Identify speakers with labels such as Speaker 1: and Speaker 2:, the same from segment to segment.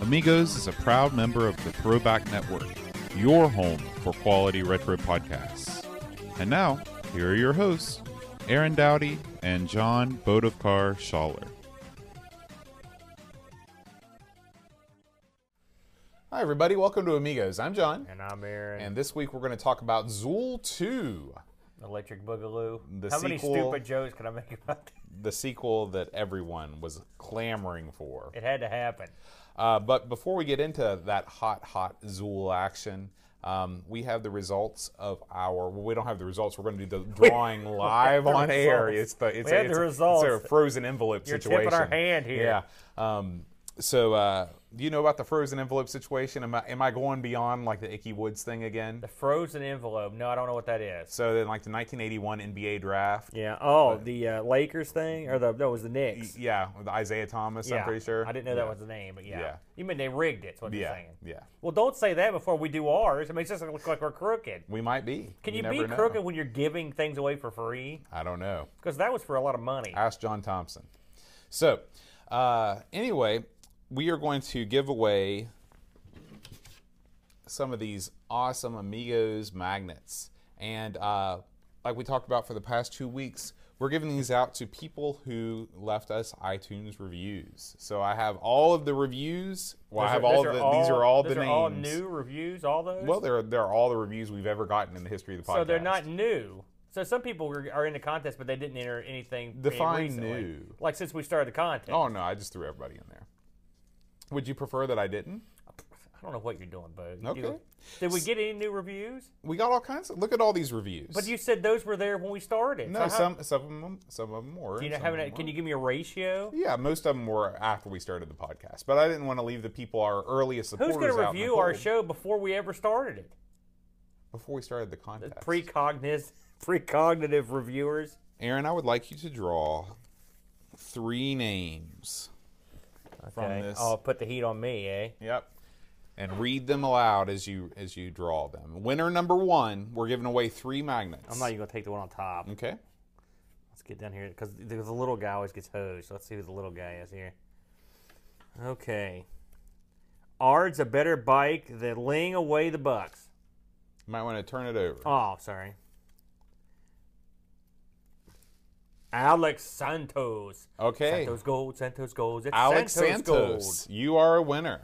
Speaker 1: Amigos is a proud member of the Throwback Network, your home for quality retro podcasts. And now, here are your hosts, Aaron Dowdy and John Bodovkar Schaller.
Speaker 2: Hi, everybody. Welcome to Amigos. I'm John.
Speaker 3: And I'm Aaron.
Speaker 2: And this week we're going to talk about Zool 2,
Speaker 3: Electric Boogaloo.
Speaker 2: The
Speaker 3: How many stupid jokes can I make about that?
Speaker 2: the sequel that everyone was clamoring for.
Speaker 3: It had to happen.
Speaker 2: Uh, but before we get into that hot, hot Zool action, um, we have the results of our. Well, we don't have the results. We're going to do the drawing live
Speaker 3: the
Speaker 2: on air. It's the it's,
Speaker 3: We
Speaker 2: a,
Speaker 3: have
Speaker 2: it's,
Speaker 3: the
Speaker 2: a,
Speaker 3: results.
Speaker 2: it's a frozen envelope situation.
Speaker 3: You're
Speaker 2: situation.
Speaker 3: tipping our hand here.
Speaker 2: Yeah. Um, so, uh, do you know about the frozen envelope situation? Am I, am I going beyond like the Ickey Woods thing again?
Speaker 3: The frozen envelope. No, I don't know what that is.
Speaker 2: So then, like the 1981 NBA draft.
Speaker 3: Yeah. Oh, the uh, Lakers thing, or the no, it was the Knicks.
Speaker 2: Yeah, with Isaiah Thomas.
Speaker 3: yeah.
Speaker 2: I'm pretty sure.
Speaker 3: I didn't know
Speaker 2: yeah.
Speaker 3: that was the name, but yeah.
Speaker 2: Yeah.
Speaker 3: You mean they rigged it? What you're saying.
Speaker 2: yeah.
Speaker 3: Well, don't say that before we do ours. I mean, it just us look like we're crooked.
Speaker 2: We might be.
Speaker 3: Can you,
Speaker 2: never
Speaker 3: be
Speaker 2: know.
Speaker 3: crooked when you're giving things away for free?
Speaker 2: I don't know.
Speaker 3: Because that was for a lot of money.
Speaker 2: Ask John Thompson. So, uh, anyway, we are going to give away some of these awesome Amigos magnets. And uh, like we talked about for the past two weeks, we're giving these out to people who left us iTunes reviews. So I have all of the reviews. Well, I have
Speaker 3: are-
Speaker 2: all
Speaker 3: those
Speaker 2: the. these are all the
Speaker 3: those
Speaker 2: names.
Speaker 3: all new reviews. All those.
Speaker 2: Well, they're they're all the reviews we've ever gotten in the history of the podcast.
Speaker 3: So they're not new. So some people are are in the contest, but they didn't enter anything.
Speaker 2: Define
Speaker 3: recently.
Speaker 2: new.
Speaker 3: Like since we started the contest.
Speaker 2: Oh no, I just threw everybody in there. Would you prefer that I didn't?
Speaker 3: I don't know what you're doing. You
Speaker 2: Okay.
Speaker 3: do- Did we get any new reviews?
Speaker 2: We got all kinds of. Look at all these reviews.
Speaker 3: But you said those were there when we started.
Speaker 2: no,
Speaker 3: So how-
Speaker 2: some some of them some of them were.
Speaker 3: Do you know,
Speaker 2: some
Speaker 3: have an, can you give me a ratio?
Speaker 2: Yeah, most of them were after we started the podcast, but I didn't want to leave the people our earliest supporters out.
Speaker 3: Who's going to
Speaker 2: the
Speaker 3: review our show before we ever started it?
Speaker 2: before we started the contest.
Speaker 3: Precognitive, precognitive reviewers.
Speaker 2: Aaron, I would like you to draw three names from
Speaker 3: Okay.
Speaker 2: this.
Speaker 3: Oh, put the heat on me, eh?
Speaker 2: Yep. And read them aloud as you as you draw them. Winner number one, we're giving away three magnets.
Speaker 3: I'm not even going to take the one on top.
Speaker 2: Okay.
Speaker 3: Let's get down here because the the little guy always gets hosed. So let's see who the little guy is here. Okay. Ard's a better bike than laying away the bucks.
Speaker 2: You might want to turn it over.
Speaker 3: Oh, sorry. Alex Santos.
Speaker 2: Okay.
Speaker 3: Santos Gold, Santos Gold. It's
Speaker 2: Alex
Speaker 3: Santos,
Speaker 2: Santos, you are a winner.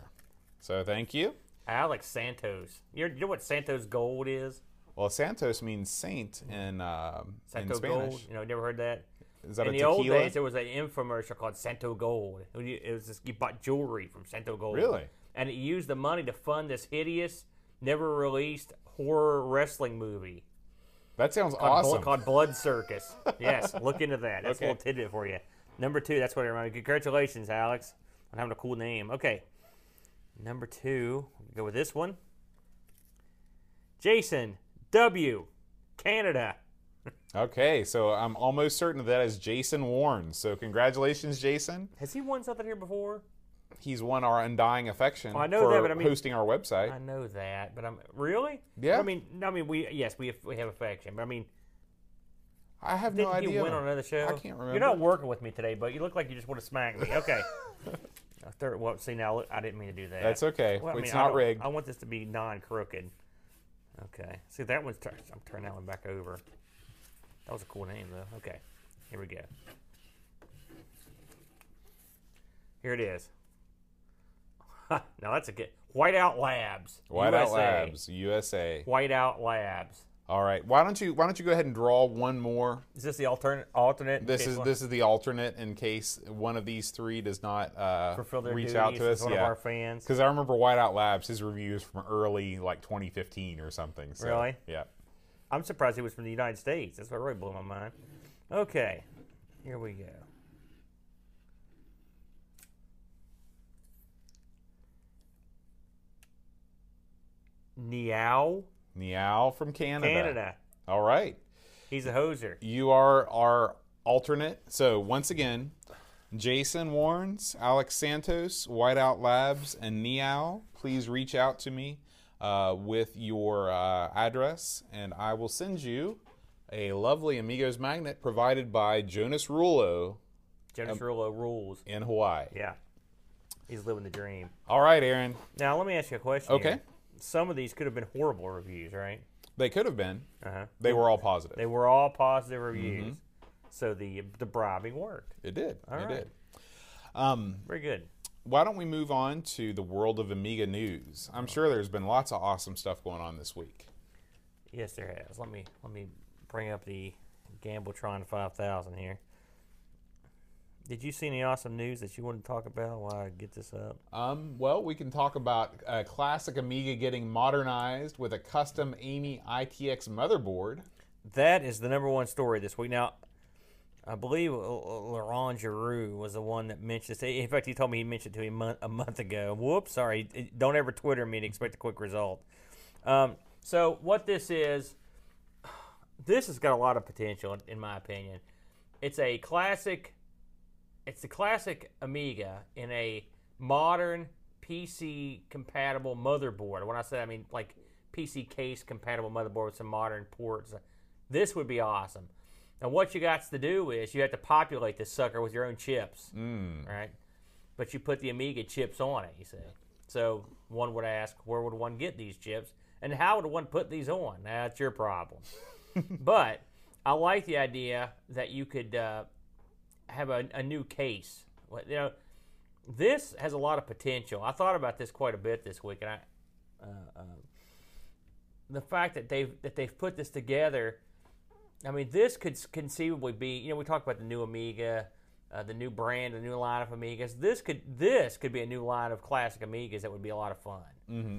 Speaker 2: So thank you.
Speaker 3: Alex Santos. You you know what Santos Gold is?
Speaker 2: Well, Santos means saint in um, in Spanish.
Speaker 3: Gold. You know, never heard that?
Speaker 2: Is that
Speaker 3: In
Speaker 2: a
Speaker 3: the old
Speaker 2: tequila?
Speaker 3: days, there was an infomercial called Santo Gold. It was- It was just, you bought jewelry from Santo Gold.
Speaker 2: Really?
Speaker 3: And it used the money to fund this hideous, never released horror wrestling movie
Speaker 2: that sounds
Speaker 3: called,
Speaker 2: awesome.
Speaker 3: called Blood Circus. yes, look into that. That's
Speaker 2: Okay.
Speaker 3: a little tidbit for you. Number two, that's what I remember. Congratulations, Alex, on having a cool name. Okay. Number two, go with this one. Jason W. Canada.
Speaker 2: Okay, so I'm almost certain that is Jason Warren. So congratulations, Jason.
Speaker 3: Has he won something here before?
Speaker 2: He's won our undying affection
Speaker 3: Well, I know
Speaker 2: for
Speaker 3: that, but I mean-
Speaker 2: hosting our website.
Speaker 3: I know that, but I'm really.
Speaker 2: Yeah.
Speaker 3: I mean, I mean, we yes, we have, we have affection, but I mean,
Speaker 2: I have no idea.
Speaker 3: win on another show?
Speaker 2: I can't remember.
Speaker 3: You're not working with me today, but you look like you just want to smack me. Okay. Third, well, see now, I didn't mean to do that.
Speaker 2: That's okay.
Speaker 3: Well, I
Speaker 2: It's
Speaker 3: mean, I
Speaker 2: not
Speaker 3: don't-
Speaker 2: rigged.
Speaker 3: I want this to be non-crooked. Okay. See, that one's. Tur- I'm turning that one back over. That was a cool name, though. Okay. Here we go. Here it is. now that's a good. Whiteout Labs.
Speaker 2: Whiteout
Speaker 3: USA.
Speaker 2: Labs, USA.
Speaker 3: Whiteout Labs.
Speaker 2: All right. Why don't you Why don't you go ahead and draw one more?
Speaker 3: Is this the alternate? Alternate.
Speaker 2: This is
Speaker 3: one-
Speaker 2: this is the alternate in case one of these three does not uh,
Speaker 3: fulfill their
Speaker 2: reach
Speaker 3: duties
Speaker 2: out to us.
Speaker 3: one
Speaker 2: yeah.
Speaker 3: of our fans.
Speaker 2: Because I remember Whiteout Labs, his review is from early like 2015 or something. So,
Speaker 3: Really?
Speaker 2: Yeah.
Speaker 3: I'm surprised he was from the United States. That's what really blew my mind. Okay, here we go. Niao,
Speaker 2: Meow from Canada.
Speaker 3: Canada.
Speaker 2: All right.
Speaker 3: He's a hoser.
Speaker 2: You are our alternate. So once again, Jason Warren Alex Santos, Whiteout Labs, and Meow. Please reach out to me uh, with your uh, address, and I will send you a lovely Amigos magnet provided by Jonas Rulo
Speaker 3: Jonas Rulo rules.
Speaker 2: in Hawaii.
Speaker 3: Yeah. He's living the dream.
Speaker 2: All right, Aaron.
Speaker 3: Now, let me ask you a question.
Speaker 2: Okay.
Speaker 3: here. Some of these could have been horrible reviews, right?
Speaker 2: They could have been.
Speaker 3: Uh-huh.
Speaker 2: They were all positive.
Speaker 3: They were all positive reviews. So the the bribing worked.
Speaker 2: it did.
Speaker 3: All
Speaker 2: it
Speaker 3: right.
Speaker 2: did. Um,
Speaker 3: Very good.
Speaker 2: why don't we move on to the world of Amiga news? I'm sure there's been lots of awesome stuff going on this week.
Speaker 3: Yes, there has. Let me let me bring up the Gambletron 5000 here. Did you see any awesome news that you want to talk about while I get this up?
Speaker 2: Um, well, we can talk about a classic Amiga getting modernized with a custom Amy ITX motherboard.
Speaker 3: That is the number one story this week. Now, I believe Laurent Giroux was the one that mentioned this. In fact, he told me he mentioned it to me a month, a month ago. Whoops, sorry. Don't ever Twitter me and expect a quick result. Um, so, what this is, this has got a lot of potential, in my opinion. It's a classic. It's the classic Amiga in a modern PC compatible motherboard. When I say I mean like PC case compatible motherboard with some modern ports. This would be awesome. Now, what you got to do is you have to populate this sucker with your own chips, right? But you put the Amiga chips on it. You see. So one would ask, where would one get these chips, and how would one put these on? That's your problem. but I like the idea that you could uh, have a, a new case. You know, this has a lot of potential. I thought about this quite a bit this week, and I, uh, um, the fact that they've that they've put this together. I mean, this could conceivably be. You know, we talked about the new Amiga, uh, the new brand, the new line of Amigas. This could this could be a new line of classic Amigas that would be a lot of fun. Mm-hmm.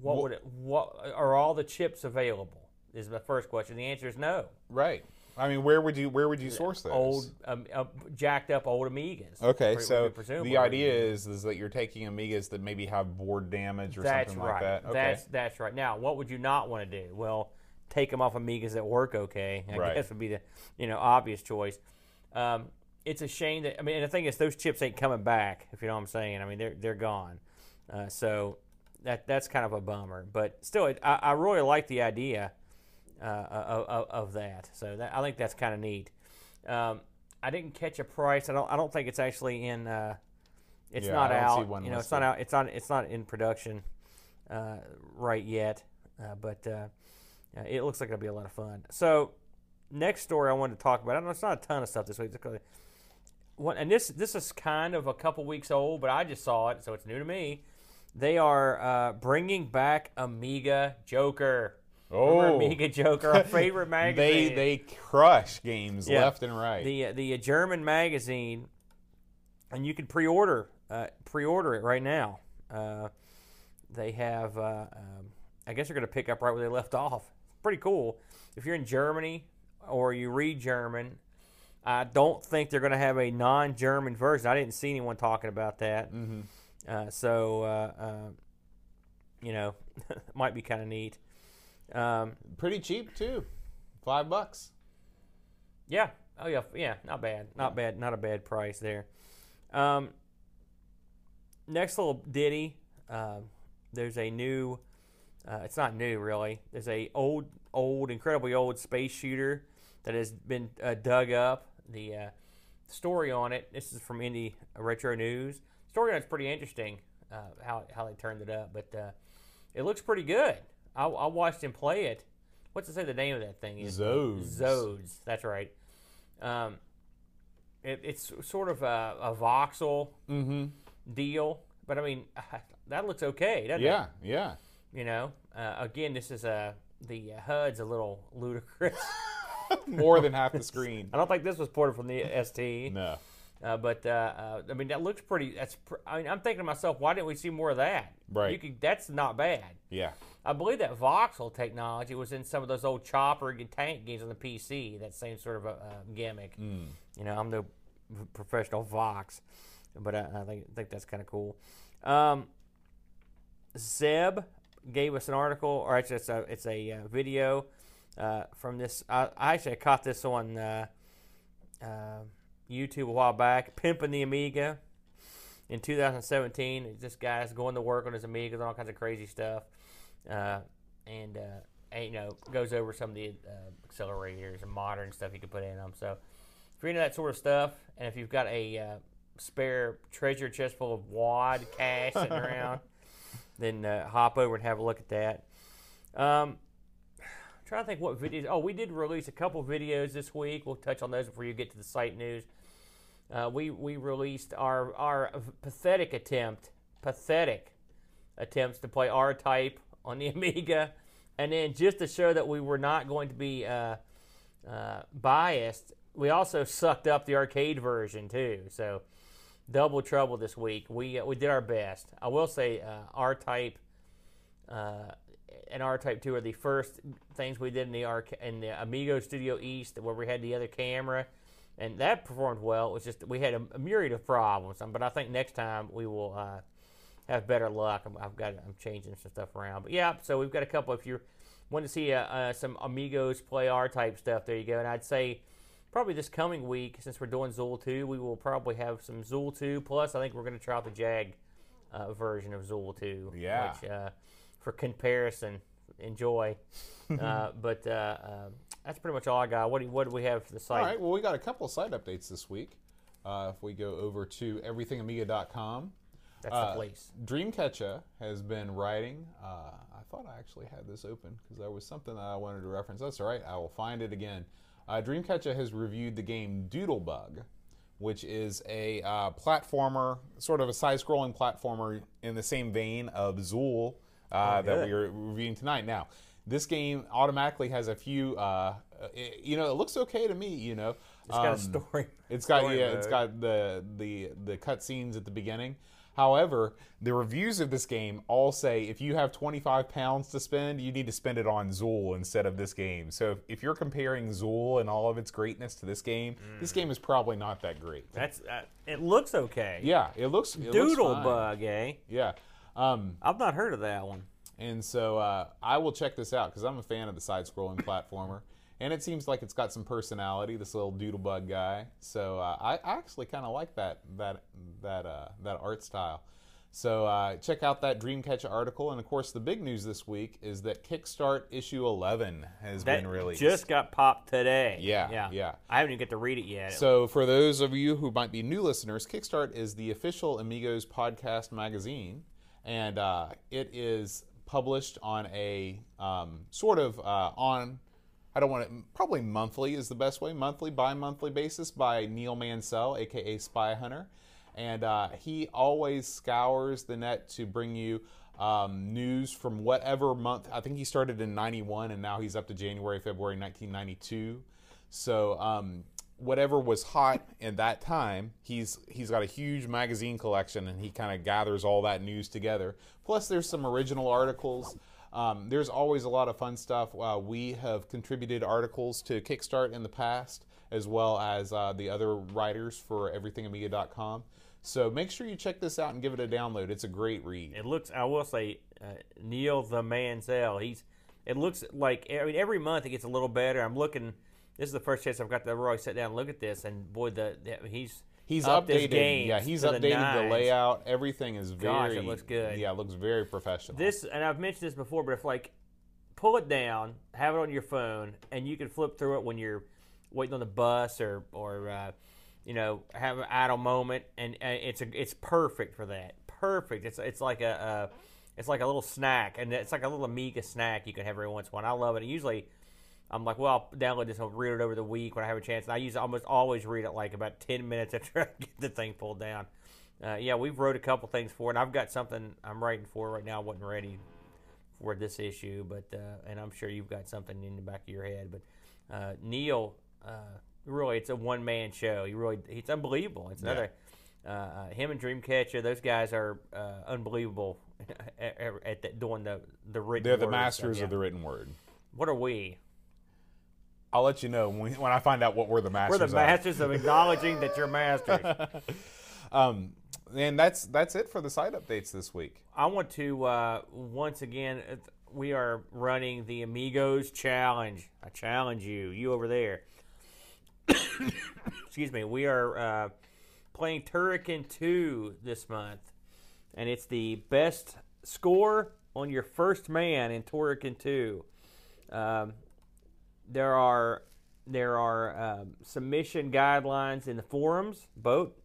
Speaker 3: What would it? What are all the chips available? Is the first question. The answer is no.
Speaker 2: Right. I mean, where would you where would you source those?
Speaker 3: Old, um, uh, jacked up old Amigas.
Speaker 2: Okay,
Speaker 3: Pre-
Speaker 2: so the idea is is that you're taking Amigas that maybe have board damage or
Speaker 3: That's
Speaker 2: something
Speaker 3: right.
Speaker 2: like that. Okay.
Speaker 3: That's that's right. Now, what would you not want to do? Well, take them off Amigas that work okay. I
Speaker 2: Right.
Speaker 3: guess would be the you know obvious choice. Um, it's a shame that I mean, and the thing is, those chips ain't coming back. If you know what I'm saying. I mean, they're they're gone. Uh, so that that's kind of a bummer. But still, it, I, I really like the idea uh, of, of, that. So that, I think that's kind of neat. Um, I didn't catch a price. I don't. I don't think it's actually in. Uh, it's
Speaker 2: Yeah,
Speaker 3: not
Speaker 2: I don't see
Speaker 3: out.
Speaker 2: one
Speaker 3: you know, it's not out. It's not. It's not in production uh, right yet. Uh, but uh, uh, it looks like it'll be a lot of fun. So next story I wanted to talk about. I don't know it's not a ton of stuff this week. What, and this this is kind of a couple weeks old, but I just saw it, so it's new to me. They are uh, bringing back Amiga Joker.
Speaker 2: Oh.
Speaker 3: Amiga Joker, our favorite magazine.
Speaker 2: they they crush games
Speaker 3: Yeah.
Speaker 2: left and right.
Speaker 3: the the uh, German magazine, and you can pre-order uh, pre-order it right now. Uh, they have, uh, um, I guess they're going to pick up right where they left off. Pretty cool. If you're in Germany or you read German, I don't think they're going to have a non-German version. I didn't see anyone talking about that. Mm-hmm. Uh, so, uh, uh, you know, might be kind of neat. Um,
Speaker 2: Pretty cheap too, five bucks.
Speaker 3: Yeah. Oh yeah. Yeah. Not bad. Not bad. Not a bad price there. Um, next little ditty. Um, there's a new. Uh, it's not new really. There's a old, old, incredibly old space shooter that has been uh, dug up. The uh, story on it. This is from Indie Retro News. Story on it's pretty interesting. Uh, how how they turned it up, but uh, it looks pretty good. I, I watched him play it. What's it say the name of that thing is?
Speaker 2: Zodes.
Speaker 3: Zodes. That's right. Um, it, it's sort of a, a voxel deal, but I mean that looks okay, doesn't
Speaker 2: Yeah,
Speaker 3: it?
Speaker 2: yeah.
Speaker 3: You know, uh, again, this is a the HUD's a little ludicrous.
Speaker 2: More than half the screen.
Speaker 3: I don't think this was ported from the ST.
Speaker 2: No.
Speaker 3: Uh, but uh, uh, I mean, that looks pretty. That's. Pr- I mean, I'm thinking to myself, why didn't we see more of that?
Speaker 2: Right.
Speaker 3: You could. That's not bad.
Speaker 2: Yeah.
Speaker 3: I believe that voxel technology was in some of those old chopper and tank games on the PC. That same sort of a, uh, gimmick. You know, I'm no professional vox, but I, I think think that's kind of cool. Um, Zeb gave us an article, or actually it's a it's a uh, video uh, from this. I, I actually caught this on uh, uh, YouTube a while back. Pimping the Amiga in 2017. This guy's going to work on his Amigas and all kinds of crazy stuff, and, uh, and, you know goes over some of the uh, accelerators and modern stuff you can put in them. So if you're into that sort of stuff, and if you've got a uh, spare treasure chest full of wad cash sitting around, then uh, hop over and have a look at that. Um, trying to think what videos. Oh, we did release a couple videos this week. We'll touch on those before you get to the site news. Uh, we we released our our pathetic attempt, pathetic attempts to play R Type on the Amiga, and then just to show that we were not going to be uh, uh, biased, we also sucked up the arcade version too. So double trouble this week. We uh, we did our best. I will say uh, R Type uh, and R Type Two are the first things we did in the arc in the Amigo Studio East, where we had the other camera, and that performed well. It was just we had a, a myriad of problems, but I think next time we will uh, have better luck. I'm, I've got I'm changing some stuff around, but yeah. So we've got a couple. If you want to see uh, uh, some Amigos play R Type stuff, there you go. And I'd say probably this coming week, since we're doing Zool 2, we will probably have some Zool 2. Plus, I think we're going to try out the Jag uh, version of Zool 2.
Speaker 2: Yeah.
Speaker 3: Which, uh, for comparison, enjoy. uh, but uh, uh, that's pretty much all I got. What do, what do we have for the site?
Speaker 2: All right. Well, we got a couple of site updates this week. Uh, if we go over to everythingamiga.com,
Speaker 3: that's
Speaker 2: uh,
Speaker 3: the place.
Speaker 2: Dreamcatcher has been writing. Uh, I thought I actually had this open because there was something that I wanted to reference. That's all right. I will find it again. Uh, Dreamcatcher has reviewed the game Doodlebug, which is a uh, platformer, sort of a side-scrolling platformer in the same vein of Zool uh,
Speaker 3: Oh,
Speaker 2: that we are reviewing tonight. Now, this game automatically has a few. Uh, it, you know, it looks okay to me. You know,
Speaker 3: It's got a
Speaker 2: Um,
Speaker 3: story.
Speaker 2: it's got
Speaker 3: story
Speaker 2: yeah, it's
Speaker 3: mode.
Speaker 2: got the the the cutscenes at the beginning. However, the reviews of this game all say if you have 25 pounds to spend, you need to spend it on Zool instead of this game. So if, if you're comparing Zool and all of its greatness to this game, this
Speaker 3: Mm.
Speaker 2: game is probably not that great.
Speaker 3: That's uh, it. Looks okay.
Speaker 2: Yeah, it looks it looks fine.
Speaker 3: Doodlebug, eh?
Speaker 2: Yeah. Um,
Speaker 3: I've not heard of that one.
Speaker 2: and so uh, I will check this out because I'm a fan of the side-scrolling platformer, and it seems like it's got some personality. This little doodlebug guy. So uh, I, actually kind of like that that that uh, that art style. So uh, check out that Dreamcatcher article, and of course the big news this week is that Kickstart issue 11 has
Speaker 3: That
Speaker 2: been released.
Speaker 3: just got popped today.
Speaker 2: Yeah,
Speaker 3: yeah,
Speaker 2: yeah.
Speaker 3: I haven't even get to read it yet.
Speaker 2: So, for those of you who might be new listeners, Kickstart is the official Amigos podcast magazine, and uh, it is published on a um, sort of uh, on. I don't want it, Probably monthly is the best way. Monthly, bi-monthly basis by Neil Mansell, aka Spy Hunter, and uh, he always scours the net to bring you um, news from whatever month. I think he started in '91, and now he's up to January, February 1992. So um, whatever was hot in that time, he's he's got a huge magazine collection, and he kind of gathers all that news together. Plus, there's some original articles. Um, there's always a lot of fun stuff. Uh, we have contributed articles to Kickstart in the past, as well as uh, the other writers for EverythingAmiga.com. So make sure you check this out and give it a download. It's a great read.
Speaker 3: it looks. I will say, uh, Neil the Mansell. He's. It looks like. I mean, every month it gets a little better. I'm looking. This is the first chance I've got to really sit down and look at this, and boy, the, the he's
Speaker 2: He's updated. yeah, he's
Speaker 3: to the
Speaker 2: updated the, layout. Everything is very.
Speaker 3: Gosh, it looks good.
Speaker 2: Yeah, it looks very professional.
Speaker 3: This, and I've mentioned this before, but if like pull it down, have it on your phone, and you can flip through it when you're waiting on the bus or or uh, you know have an idle moment, and uh, it's a it's perfect for that. Perfect. It's it's like a, a it's like a little snack, and it's like a little Amiga snack you can have every once in a while. I love it. And usually. I'm like, well, I'll download this. I'll read it over the week when I have a chance. And I use almost always read it like about ten minutes after I get the thing pulled down. Uh, yeah, we've wrote a couple things for it. And I've got something I'm writing for right now. I wasn't ready for this issue, but uh, and I'm sure you've got something in the back of your head. But uh, Neil, uh, really, it's a one man show. He really, it's unbelievable. It's another. Uh, uh, him and Dreamcatcher, those guys are uh, unbelievable at, at, the, doing the the written.
Speaker 2: They're the
Speaker 3: word stuff,
Speaker 2: masters
Speaker 3: yeah.
Speaker 2: of the written word.
Speaker 3: What are we?
Speaker 2: I'll let you know when, when I find out what we're the masters.
Speaker 3: We're the
Speaker 2: of.
Speaker 3: masters of acknowledging that you're masters.
Speaker 2: Um, and that's that's it for the site updates this week.
Speaker 3: I want to uh, once again. uh, We are running the Amigos Challenge. I challenge you, you over there. Excuse me. We are uh, playing Turrican 2 this month, and it's the best score on your first man in Turrican 2. Um, there are there are um, submission guidelines in the forums. Boat.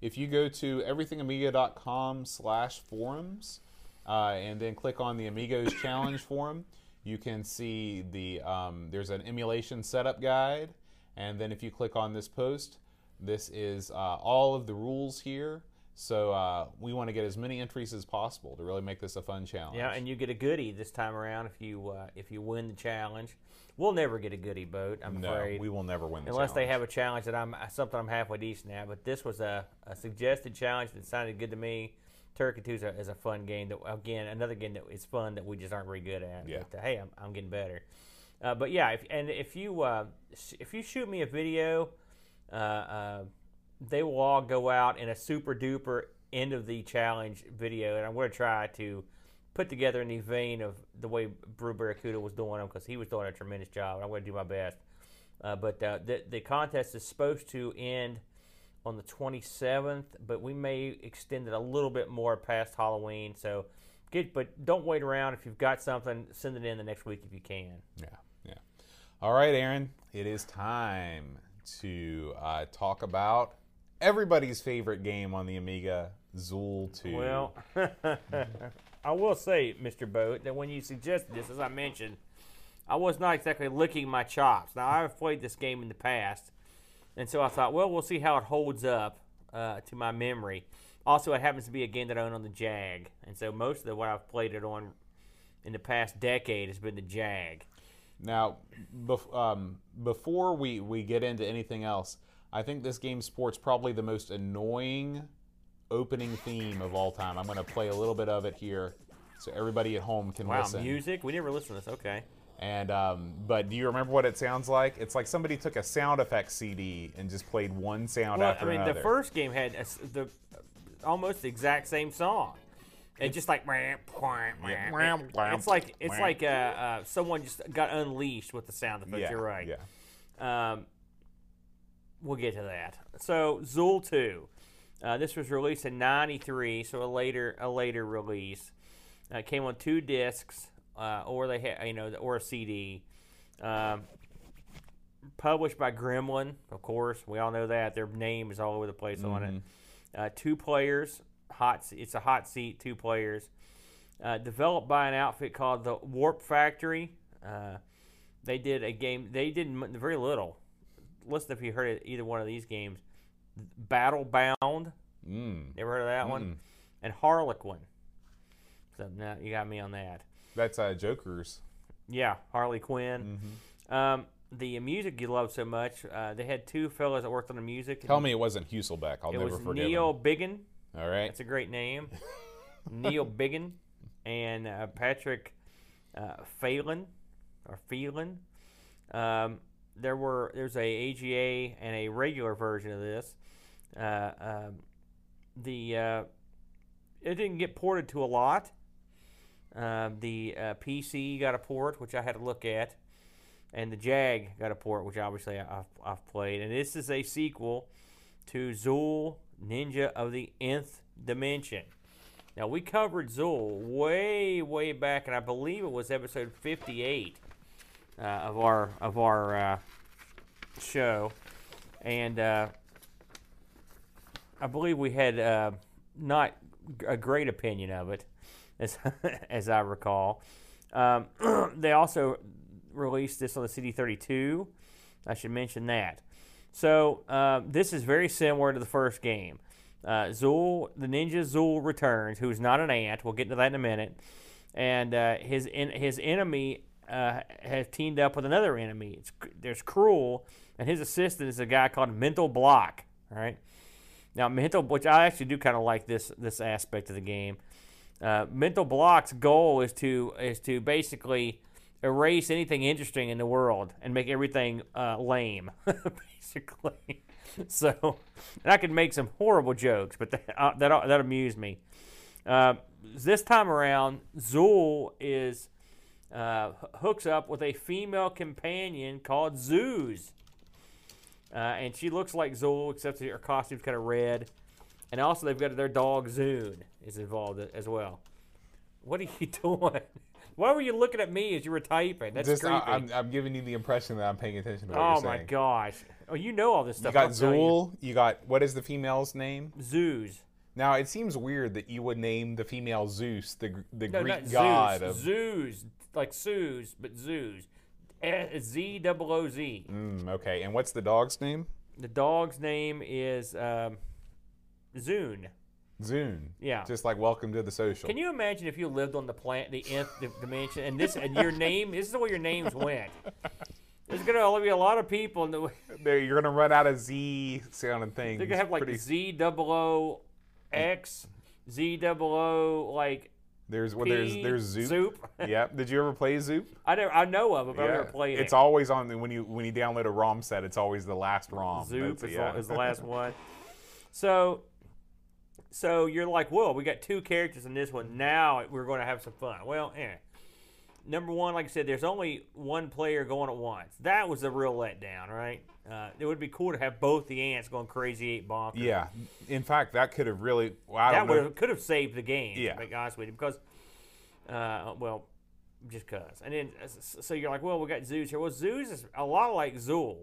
Speaker 2: If you go to everythingamiga.com slash forums uh, and then click on the Amigos Challenge forum, you can see the um, there's an emulation setup guide. And then if you click on this post, this is uh, all of the rules here. So uh, we want to get as many entries as possible to really make this a fun challenge.
Speaker 3: Yeah, and you get a goodie this time around if you uh, if you win the challenge. We'll never get a goodie boat, I'm
Speaker 2: no,
Speaker 3: afraid,
Speaker 2: we will never win the
Speaker 3: unless they have a challenge that I'm something I'm halfway decent at. But this was a, a suggested challenge that sounded good to me. Turrican Two is a, is a fun game. That again, another game that is fun that we just aren't very good at.
Speaker 2: Yeah.
Speaker 3: But uh, hey, I'm, I'm getting better. Uh, but yeah, if, and if you uh, if you shoot me a video, uh, uh, they will all go out in a super duper end of the challenge video, and I'm going to try to put together in the vein of the way Brew Barracuda was doing them because he was doing a tremendous job. And I'm going to do my best. Uh, but uh, the the contest is supposed to end on the 27th, but we may extend it a little bit more past Halloween. So get, but don't wait around. If you've got something, send it in the next week if you can.
Speaker 2: Yeah, yeah. All right, Aaron, it is time to uh, talk about everybody's favorite game on the Amiga, Zool 2.
Speaker 3: Well, I will say, Mr. Boat, that when you suggested this, as I mentioned, I was not exactly licking my chops. Now, I've played this game in the past, and so I thought, well, we'll see how it holds up uh, to my memory. Also, it happens to be a game that I own on the Jag, and so most of the, what I've played it on in the past decade has been the Jag.
Speaker 2: Now, bef- um, before we, we get into anything else, I think this game sports probably the most annoying opening theme of all time. I'm going to play a little bit of it here so everybody at home can
Speaker 3: Wow,
Speaker 2: listen.
Speaker 3: music? We never listened to this. Okay.
Speaker 2: And um, but do you remember what it sounds like? It's like somebody took a sound effects CD and just played one sound
Speaker 3: Well,
Speaker 2: after another.
Speaker 3: I mean,
Speaker 2: another.
Speaker 3: the first game had a the almost the exact same song. It's just like it's like it's like uh, uh, someone just got unleashed with the sound effects.
Speaker 2: yeah,
Speaker 3: You're right.
Speaker 2: Yeah.
Speaker 3: Um, we'll get to that. So Zool two, uh, this was released in '93, so a later a later release. Uh, it came on two discs, uh, or they had you know or a CD. Um, published by Gremlin, of course. We all know that their name is all over the place on it. Uh, two players, hot. It's a hot seat. Two players. Uh, developed by an outfit called the Warp Factory. Uh, they did a game. They did very little. Listen if you heard of either one of these games. Battle Bound.
Speaker 2: Mm.
Speaker 3: Never heard of that one. And Harlequin. So now you got me on that.
Speaker 2: That's uh, Joker's.
Speaker 3: Yeah, Harley Quinn. Um, the music you love so much. Uh, they had two fellas that worked on the music.
Speaker 2: Tell me it wasn't Huelsbeck. I'll
Speaker 3: it
Speaker 2: never
Speaker 3: was
Speaker 2: forget.
Speaker 3: Neil Biggin.
Speaker 2: All right.
Speaker 3: That's a great name. Neil Biggin and uh, Patrick uh, Phelan or Phelan. Um, there were there's a AGA and a regular version of this. Uh, um, the uh, it didn't get ported to a lot. Uh, the uh, PC got a port, which I had to look at, and the Jag got a port, which obviously I've, I've played. And this is a sequel to Zool Ninja of the Nth Dimension. Now we covered Zool way, way back, and I believe it was episode 58 uh, of our of our uh, show, and uh, I believe we had uh, not a great opinion of it, as as I recall. Um, they also released this on the CD32. I should mention that. So uh, this is very similar to the first game. Uh, Zool, the ninja Zool returns, who is not an ant. We'll get into that in a minute. And uh, his en- his enemy uh, has teamed up with another enemy. It's, there's Krool, and his assistant is a guy called Mental Block. All right. Now, mental, which I actually do kind of like this this aspect of the game. Uh, mental Block's goal is to is to basically erase anything interesting in the world and make everything uh, lame, basically. So, and I could make some horrible jokes, but that uh, that that amused me. Uh, this time around, Zool is uh, hooks up with a female companion called Zeus. Uh, and she looks like Zool, except her costume's kind of red. And also, they've got their dog Zune is involved as well. What are you doing? Why were you looking at me as you were typing? That's
Speaker 2: Just,
Speaker 3: creepy.
Speaker 2: I, am I'm giving you the impression that I'm paying attention to what
Speaker 3: oh
Speaker 2: you're
Speaker 3: my gosh! Oh, you know all this stuff.
Speaker 2: You
Speaker 3: got tell you.
Speaker 2: You got what is the female's name?
Speaker 3: Zeus.
Speaker 2: Now it seems weird that you would name the female Zeus, the the
Speaker 3: No,
Speaker 2: Greek god
Speaker 3: Zeus.
Speaker 2: of.
Speaker 3: Zeus, like Suze, but Zeus. Eh, Z double O Z.
Speaker 2: Mm, okay, and what's the dog's name?
Speaker 3: The dog's name is um, Zune.
Speaker 2: Zune.
Speaker 3: Yeah.
Speaker 2: Just like Welcome to the Social.
Speaker 3: Can you imagine if you lived on the planet, the nth di- dimension, and this, and your name? This is the way your names went. There's gonna only be a lot of people, and
Speaker 2: There, you're gonna run out of Z sounding things.
Speaker 3: they're gonna have like
Speaker 2: pretty-
Speaker 3: Z double O X, Z double O like
Speaker 2: There's well, there's there's Zoop.
Speaker 3: Zoop.
Speaker 2: yep. Did you ever play Zoop?
Speaker 3: I never, I know of it, but I've never played it.
Speaker 2: It's always on the- when you when you download a ROM set. It's always the last ROM.
Speaker 3: Zoop
Speaker 2: That's-
Speaker 3: is,
Speaker 2: yeah.
Speaker 3: the, is the last one. So, so you're like, well, we got two characters in this one. Now we're going to have some fun. Well, eh. Number one, like I said, there's only one player going at once. That was the real letdown, right? Uh, it would be cool to have both the ants going crazy eight bonkers.
Speaker 2: Yeah. In fact, that could have really. Well, I
Speaker 3: that
Speaker 2: don't
Speaker 3: would have, could have saved the game.
Speaker 2: Yeah.
Speaker 3: to be honest with you, because, uh, well, just cause. And then uh, so you're like, well, we got Zeus here. Well, Zeus is a lot like Zool,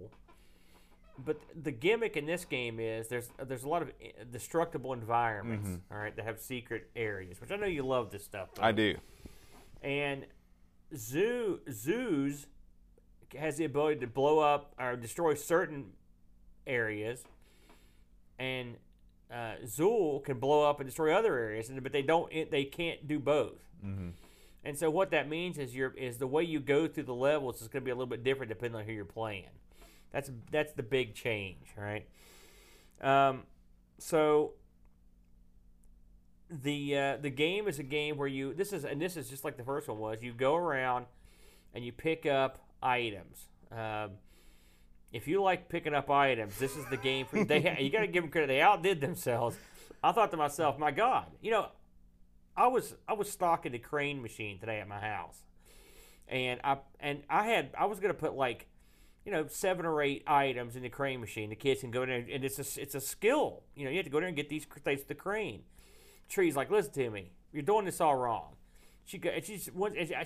Speaker 3: but the gimmick in this game is there's there's a lot of uh, destructible environments. all right, that have secret areas, which I know you love this stuff.
Speaker 2: I do.
Speaker 3: And Zoo Zeus has the ability to blow up or destroy certain areas, and uh, Zool can blow up and destroy other areas, but they don't. it- They can't do both. And so what that means is your is the way you go through the levels is going to be a little bit different depending on who you're playing. That's that's the big change, right? Um, so the uh, the game is a game where you this is and this is just like the first one was. You go around and you pick up items. Um, if you like picking up items, this is the game for you. They you got to give them credit. They outdid themselves. I thought to myself, my God, you know, I was I was stocking the crane machine today at my house, and I and I had I was gonna put like, you know, seven or eight items in the crane machine. The kids can go in there and it's a it's a skill. You know, you have to go there and get these things to the crane. Tree's like, listen to me, you're doing this all wrong. She she's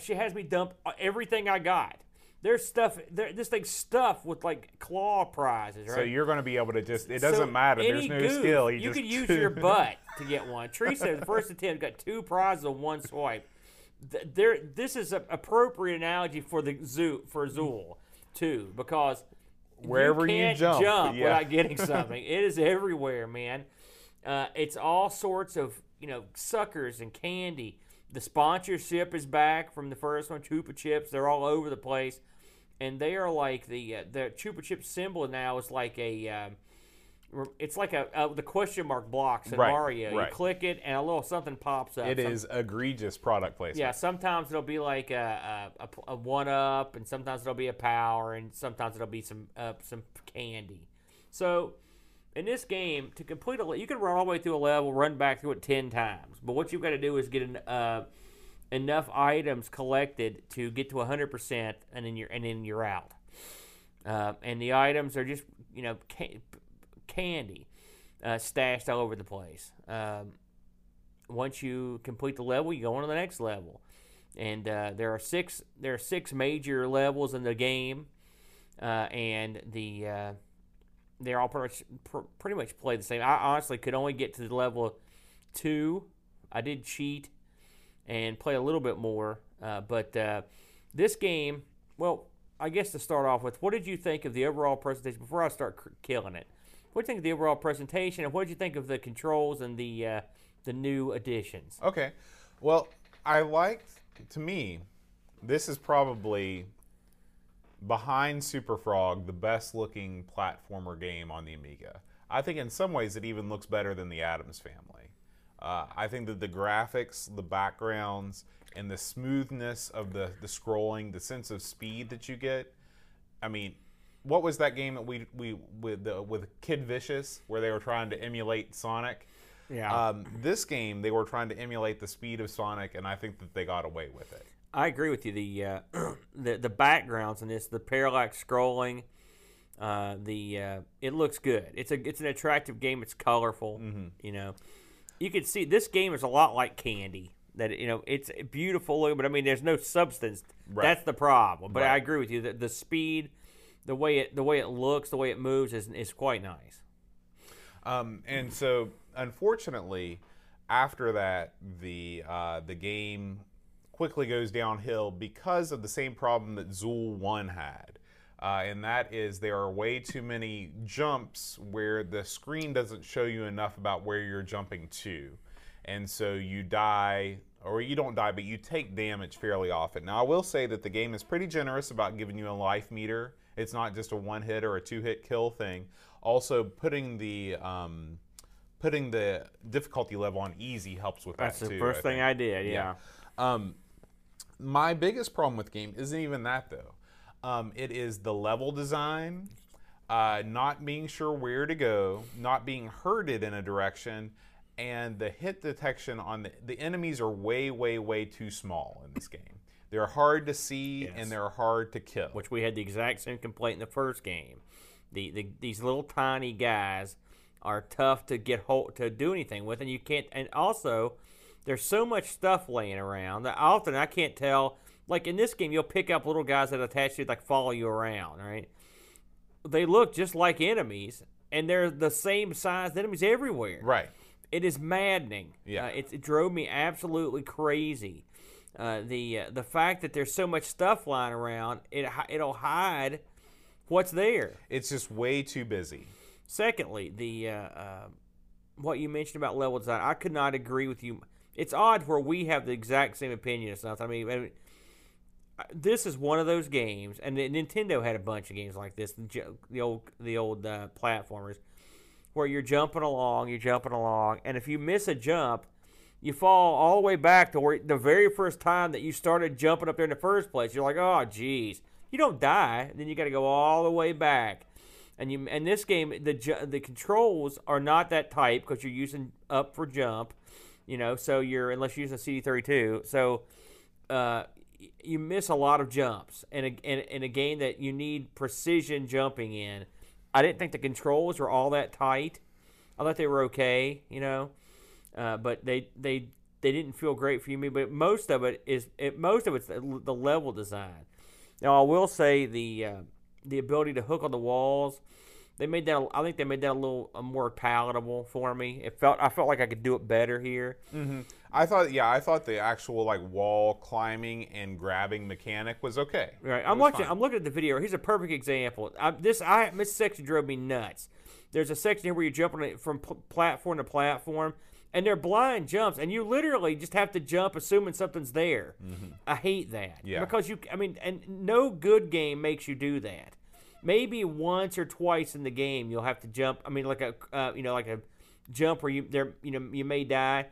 Speaker 3: she- has me dump everything I got. There's stuff. There, this thing's stuffed with like claw prizes, right?
Speaker 2: So you're going to be able to just. It doesn't
Speaker 3: So
Speaker 2: matter. There's no
Speaker 3: goof,
Speaker 2: skill.
Speaker 3: You,
Speaker 2: just,
Speaker 3: could use your butt to get one. Teresa, the first attempt, got two prizes on one swipe. There, this is an appropriate analogy for the zoo for Zool too, because
Speaker 2: Wherever
Speaker 3: you
Speaker 2: you
Speaker 3: can't
Speaker 2: jump, yeah.
Speaker 3: without getting something. it is everywhere, man. Uh, it's all sorts of you know suckers and candy. The sponsorship is back from the first one, Chupa Chips. They're all over the place, and they are like the uh, the Chupa Chip symbol now is like a. Um, it's like a, uh the question mark blocks in
Speaker 2: Right,
Speaker 3: Mario.
Speaker 2: right.
Speaker 3: You click it, and a little something pops up.
Speaker 2: It
Speaker 3: Some-
Speaker 2: is egregious product placement.
Speaker 3: yeah, sometimes it'll be like a, a, a, a one up, and sometimes it'll be a power, and sometimes it'll be some uh, some candy. So, in this game, to complete a, you can run all the way through a level, run back through it ten times. But what you've got to do is get an, uh, enough items collected to get to hundred percent, and then you're and then you're out. Uh, and the items are just you know ca- candy uh, stashed all over the place. Um, once you complete the level, you go on to the next level. And uh, there are six there are six major levels in the game, uh, and the uh, they're all pretty much pr- pretty much play the same. I honestly could only get to the level two. I did cheat and play a little bit more, uh, but uh, this game, well, I guess to start off with, what did you think of the overall presentation before I start killing it? What do you think of the overall presentation, and what did you think of the controls and the uh, the new additions?
Speaker 2: Okay. Well, I liked, to me, this is probably behind Super Frog the best looking platformer game on the Amiga. I think in some ways it even looks better than the Addams family. Uh, I think that the graphics, the backgrounds, and the smoothness of the, the scrolling, the sense of speed that you get, I mean, what was that game that we we with the, with Kid Vicious where they were trying to emulate Sonic?
Speaker 3: Yeah.
Speaker 2: Um, this game they were trying to emulate the speed of Sonic, and I think that they got away with it.
Speaker 3: I agree with you. The uh, the the backgrounds in this, the parallax scrolling, uh, the uh, it looks good. It's a it's an attractive game. It's colorful.
Speaker 2: Mm-hmm.
Speaker 3: You know, you can see this game is a lot like Candy. That you know, it's beautiful looking, but I mean, there's no substance.
Speaker 2: Right.
Speaker 3: That's the problem. But I agree with you. The, the speed, the way it the way it looks, the way it moves is is quite nice.
Speaker 2: Um, and so, unfortunately, after that, the uh, the game quickly goes downhill because of the same problem that Zool One had, uh, and that is there are way too many jumps where the screen doesn't show you enough about where you're jumping to, and so you die. Or you don't die, but you take damage fairly often. Now, I will say that the game is pretty generous about giving you a life meter. It's not just a one hit or a two hit kill thing. Also, putting the um, putting the difficulty level on easy helps with
Speaker 3: That's
Speaker 2: that That's
Speaker 3: the
Speaker 2: too.
Speaker 3: first thing. I did. Yeah.
Speaker 2: Um, my biggest problem with the game isn't even that though. Um, it is the level design, uh, not being sure where to go, not being herded in a direction, and the hit detection on the the enemies are way, way, way too small in this game. They're hard to see
Speaker 3: Yes.
Speaker 2: and they're hard to kill.
Speaker 3: which we had the exact same complaint in the first game. The, the these little tiny guys are tough to get hold to do anything with, and you can't. And also, there's so much stuff laying around that often I can't tell. Like in this game, you'll pick up little guys that attach you, like follow you around, right? They look just like enemies, and they're the same size enemies everywhere.
Speaker 2: right.
Speaker 3: It is maddening.
Speaker 2: Yeah.
Speaker 3: Uh, it, it drove me absolutely crazy. Uh, the uh, the fact that there's so much stuff lying around, it it'll hide what's there.
Speaker 2: It's just way too busy.
Speaker 3: Secondly, the uh, uh, what you mentioned about level design, I could not agree with you. It's odd where we have the exact same opinion of something. I mean, I mean, this is one of those games, and Nintendo had a bunch of games like this. The, old the old uh, platformers, where you're jumping along, you're jumping along, and if you miss a jump, you fall all the way back to where the very first time that you started jumping up there in the first place. You're like, oh, geez. You don't die. Then you got to go all the way back. And you and this game, the the controls are not that tight because you're using up for jump, you know. So you're unless you're using CD32, so uh, you miss a lot of jumps in a, a game that you need precision jumping in. I didn't think the controls were all that tight. I thought they were okay, you know, uh, but they they they didn't feel great for you. But most of it is it, most of it's the, the level design. Now I will say the uh, the ability to hook on the walls. They made that. I think they made that a little uh, more palatable for me. It felt. I felt like I could do it better here.
Speaker 2: I thought, yeah, I thought the actual like wall climbing and grabbing mechanic was okay.
Speaker 3: Right. I'm watching.
Speaker 2: fine.
Speaker 3: I'm looking at the video. Here's a perfect example. I, this I this section drove me nuts. There's a section here where you're jumping from pl- platform to platform, and they're blind jumps, and you literally just have to jump assuming something's there. I hate that.
Speaker 2: Mm-hmm. Yeah.
Speaker 3: Because you. I mean, and no good game makes you do that. Maybe once or twice in the game you'll have to jump. I mean, like a uh, you know like a jump where you there you know you may die.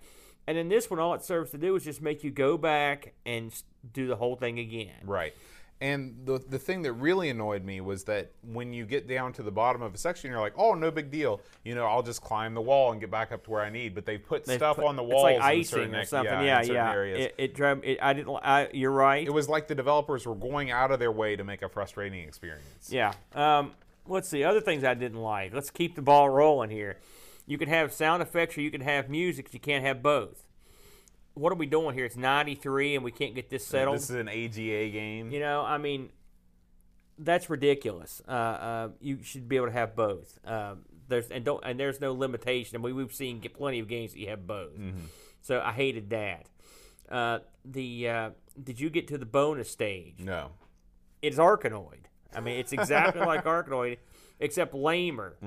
Speaker 3: And in this one, all it serves to do is just make you go back and do the whole thing again.
Speaker 2: Right. And the the thing that really annoyed me was that when you get down to the bottom of a section, you're like, "Oh, no big deal. You know, I'll just climb the wall and get back up to where I need." But they put
Speaker 3: They
Speaker 2: stuff
Speaker 3: put-
Speaker 2: on the walls
Speaker 3: It's like icing or something.
Speaker 2: in
Speaker 3: Yeah, yeah.
Speaker 2: areas.
Speaker 3: It, it drove. It, I didn't. I, you're right.
Speaker 2: It was like the developers were going out of their way to make a frustrating experience.
Speaker 3: yeah. Um, let's see. Other things I didn't like. Let's keep the ball rolling here. You can have sound effects or you can have music. You can't have both. What are we doing here? It's 93 and we can't get this settled.
Speaker 2: This is an AGA game.
Speaker 3: You know, I mean, that's ridiculous. Uh, uh, you should be able to have both. Um, there's and don't and there's no limitation. And we, we've seen get plenty of games that you have both. So I hated that. Uh, the uh, did you get to the bonus stage?
Speaker 2: No.
Speaker 3: It's Arkanoid. I mean, it's exactly like Arkanoid, except lamer.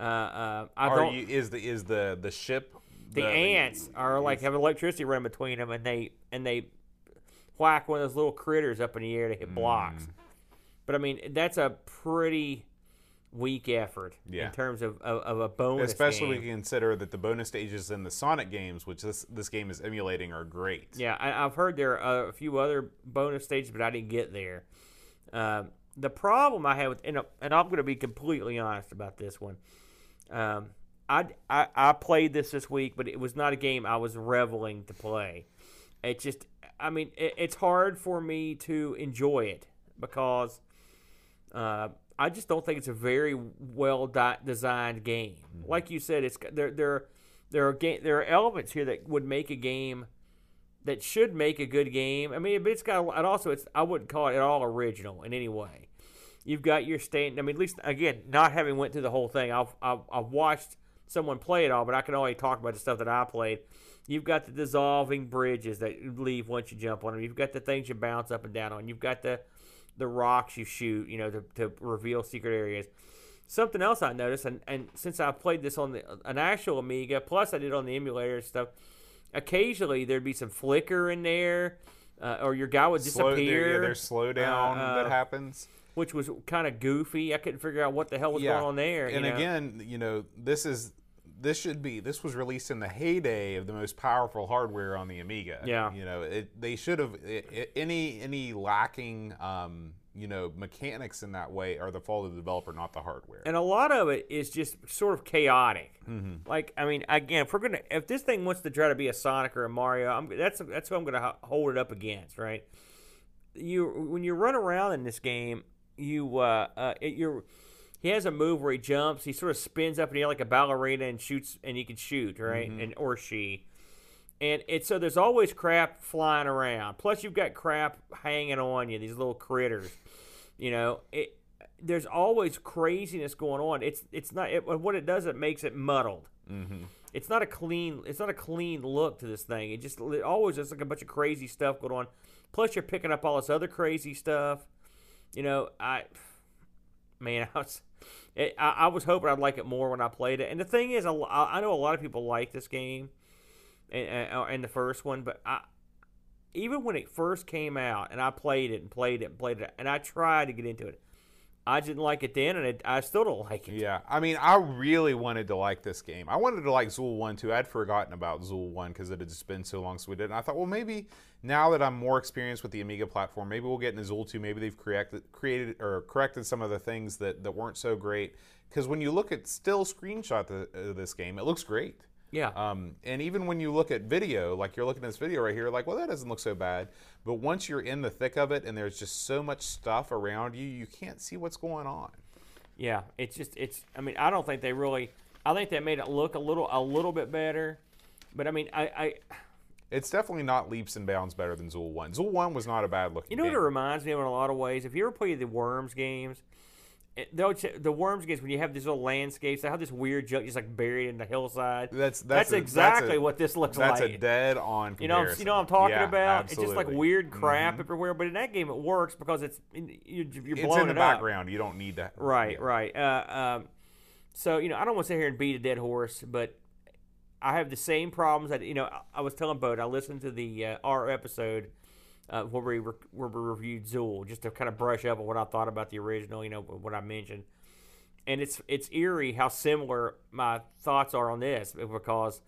Speaker 3: Uh, uh, I
Speaker 2: Are
Speaker 3: don't.
Speaker 2: you, is the is the the ship
Speaker 3: the ants are like have electricity run between them, and they and they whack one of those little critters up in the air to hit blocks.
Speaker 2: Mm.
Speaker 3: But I mean, that's a pretty weak effort
Speaker 2: Yeah.
Speaker 3: in terms of, of, of a bonus.
Speaker 2: Especially
Speaker 3: game.
Speaker 2: when you consider that the bonus stages in the Sonic games, which this this game is emulating, are great.
Speaker 3: Yeah, I, I've heard there are a few other bonus stages, but I didn't get there. Um, the problem I have with and, and I'm going to be completely honest about this one. Um, I, I I played this this week, but it was not a game I was reveling to play. It just, I mean, it, it's hard for me to enjoy it because uh, I just don't think it's a very well di- designed game. Like you said, it's there there there are ga- there are elements here that would make a game that should make a good game. I mean, but it's got and also it's I wouldn't call it at all original in any way. You've got your stand. I mean, at least again, not having went through the whole thing, I've I've, I've watched someone play it all, but I can only talk about the stuff that I played. You've got the dissolving bridges that leave once you jump on them. You've got the things you bounce up and down on. You've got the the rocks you shoot, you know, to, to reveal secret areas. Something else I noticed, and, and since I played this on the an actual Amiga, plus I did on the emulator and stuff, occasionally there'd be some flicker in there, uh, or your guy would
Speaker 2: Slow,
Speaker 3: disappear,
Speaker 2: there, yeah, there's slowdown
Speaker 3: uh,
Speaker 2: that happens.
Speaker 3: which was kind of goofy. I couldn't figure out what the hell was going on there. you
Speaker 2: And
Speaker 3: know?
Speaker 2: again, you know, this is this should be this was released in the heyday of the most powerful hardware on the Amiga.
Speaker 3: Yeah.
Speaker 2: You know, it, they should have any any lacking um, you know mechanics in that way are the fault of the developer, not the hardware.
Speaker 3: and a lot of it is just sort of chaotic. Like, I mean, again, if we're gonna, if this thing wants to try to be a Sonic or a Mario, I'm, that's that's what I'm gonna hold it up against, right? You when you run around in this game, you uh, uh it, you're he has a move where he jumps, he sort of spins up in the air like a ballerina and shoots, and he can shoot, right? And or she. And it's so there's always crap flying around. Plus, you've got crap hanging on you. These little critters. You know, it. There's always craziness going on. It's it's not it, what it does. It makes it muddled. Mm-hmm. It's not a clean. It's not a clean look to this thing. It just it always just like a bunch of crazy stuff going on. Plus, you're picking up all this other crazy stuff. You know, I man, I was, it, I, I was hoping I'd like it more when I played it. And the thing is, I I know a lot of people like this game, and, and, and the first one, but I, even when it first came out, and I played it and played it and played it, and I tried to get into it, I didn't like it then, and it, I still don't like it.
Speaker 2: Yeah, I mean, I really wanted to like this game. I wanted to like Zool 1 too. I'd forgotten about Zool 1 because it had just been so long since we did. And I thought, well, maybe now that I'm more experienced with the Amiga platform, maybe we'll get into Zool 2. Maybe they've corrected, created or corrected some of the things that, that weren't so great. Because when you look at still screenshot the, uh, this game, it looks great.
Speaker 3: Yeah.
Speaker 2: Um, and even when you look at video, like you're looking at this video right here, like, well, that doesn't look so bad. But once you're in the thick of it and there's just so much stuff around you, you can't see what's going on.
Speaker 3: Yeah, it's just it's. I mean, I don't think they really. I think they made it look a little a little bit better, but I mean, I, I
Speaker 2: It's definitely not leaps and bounds better than Zool 1. Zool 1 was not a bad looking
Speaker 3: you know what it reminds me of in a lot of ways. If you ever play the Worms games, it, the Worms games when you have these little landscapes, they have this weird junk just like buried in the hillside.
Speaker 2: That's- that's a- that's
Speaker 3: exactly
Speaker 2: a-
Speaker 3: what this looks
Speaker 2: That's
Speaker 3: like.
Speaker 2: That's a dead on
Speaker 3: You know, you know what I'm talking
Speaker 2: Yeah,
Speaker 3: about. It's just like weird crap everywhere. But in that game, it works because it's you're, you're
Speaker 2: It's
Speaker 3: blowing
Speaker 2: in the
Speaker 3: it up.
Speaker 2: background. You don't need that.
Speaker 3: Right, right. Uh, um, so you know, I don't want to sit here and beat a dead horse, but I have the same problems that you know. I, was telling Bode, I listened to the uh, our episode uh, where we re- where we reviewed Zool, just to kind of brush up on what I thought about the original. You know, what I mentioned, and it's it's eerie how similar my thoughts are on this because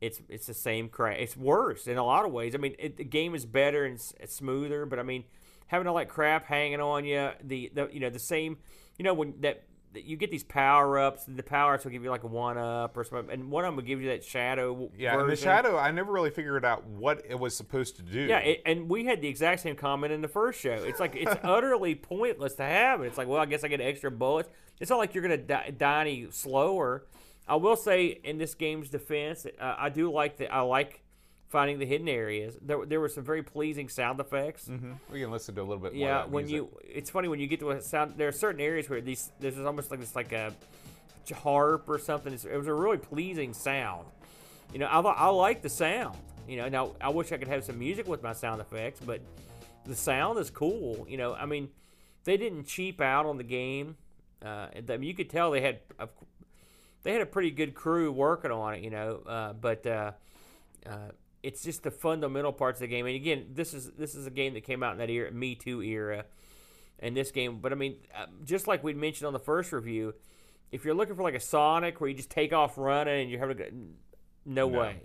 Speaker 3: it's it's the same crap. It's worse in a lot of ways. I mean, it, the game is better and smoother, but I mean, having all that crap hanging on you, the, the you know the same, you know when that you get these power ups, and the power ups will give you like a one up or something, and one of them will give you that shadow.
Speaker 2: Yeah, and the shadow, I never really figured out what it was supposed to do.
Speaker 3: Yeah, it, and we had the exact same comment in the first show. It's like it's utterly pointless to have it. It's like, well, I guess I get extra bullets. It's not like you're gonna die, die any slower. I will say, in this game's defense, uh, I do like that. I like finding the hidden areas. There, there were some very pleasing sound effects.
Speaker 2: we can listen to a little bit more.
Speaker 3: Yeah, when
Speaker 2: music.
Speaker 3: you, it's funny when you get to a sound. There are certain areas where these, this is almost like this, like a harp or something. It's, it was a really pleasing sound. You know, I I like the sound. You know, now I wish I could have some music with my sound effects, but the sound is cool. You know, I mean, they didn't cheap out on the game. Uh, I mean, you could tell they had a, they had a pretty good crew working on it. You know, uh, but uh, uh, it's just the fundamental parts of the game. And again, this is this is a game that came out in that era, Me Too era, and this game. But I mean, uh, just like we mentioned on the first review, if you're looking for like a Sonic where you just take off running and you're having a good, no,
Speaker 2: No.
Speaker 3: way,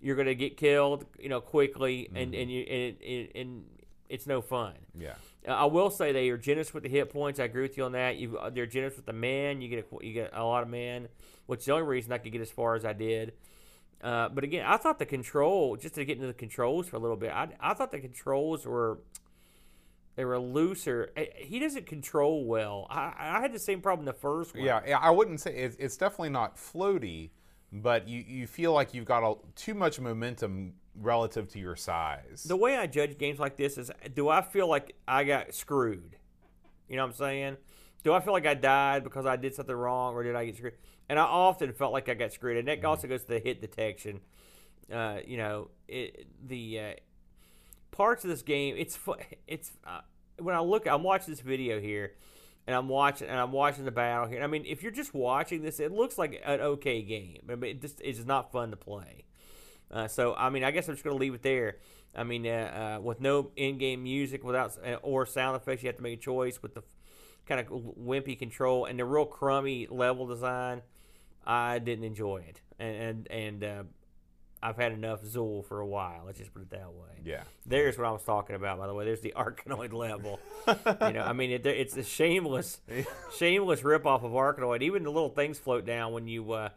Speaker 3: you're gonna get killed, you know, quickly, and and you and, and, and it's no fun.
Speaker 2: Yeah.
Speaker 3: Uh, I will say they are generous with the hit points. I agree with you on that. You uh, they're generous with the man. You get a, you get a lot of man, which is the only reason I could get as far as I did. Uh, but again, I thought the control just to get into the controls for a little bit. I I thought the controls were they were looser. He doesn't control well. I I had the same problem the first one.
Speaker 2: Yeah, yeah, I wouldn't say it's, it's definitely not floaty, but you, you feel like you've got a, too much momentum relative to your size.
Speaker 3: the way I judge games like this is do I feel like I got screwed? You know what I'm saying? Do I feel like I died because I did something wrong or did I get screwed? And I often felt like I got screwed. And that also goes to the hit detection. Uh, you know, it, the uh, parts of this game, it's it's uh, when I look, I'm watching this video here, and I'm watching and I'm watching the battle here. I mean, if you're just watching this, it looks like an okay game. I mean, it just it's not fun to play. Uh, so I mean, I guess I'm just gonna leave it there. I mean, uh, uh, with no in-game music, without or sound effects, you have to make a choice with the kind of wimpy control and the real crummy level design. I didn't enjoy it, and and, and uh, I've had enough Zool for a while. Let's just put it that way.
Speaker 2: yeah.
Speaker 3: There's what I was talking about, by the way. There's the Arkanoid level. you know, I mean, it, it's a shameless, shameless ripoff of Arkanoid. Even the little things float down when you, uh,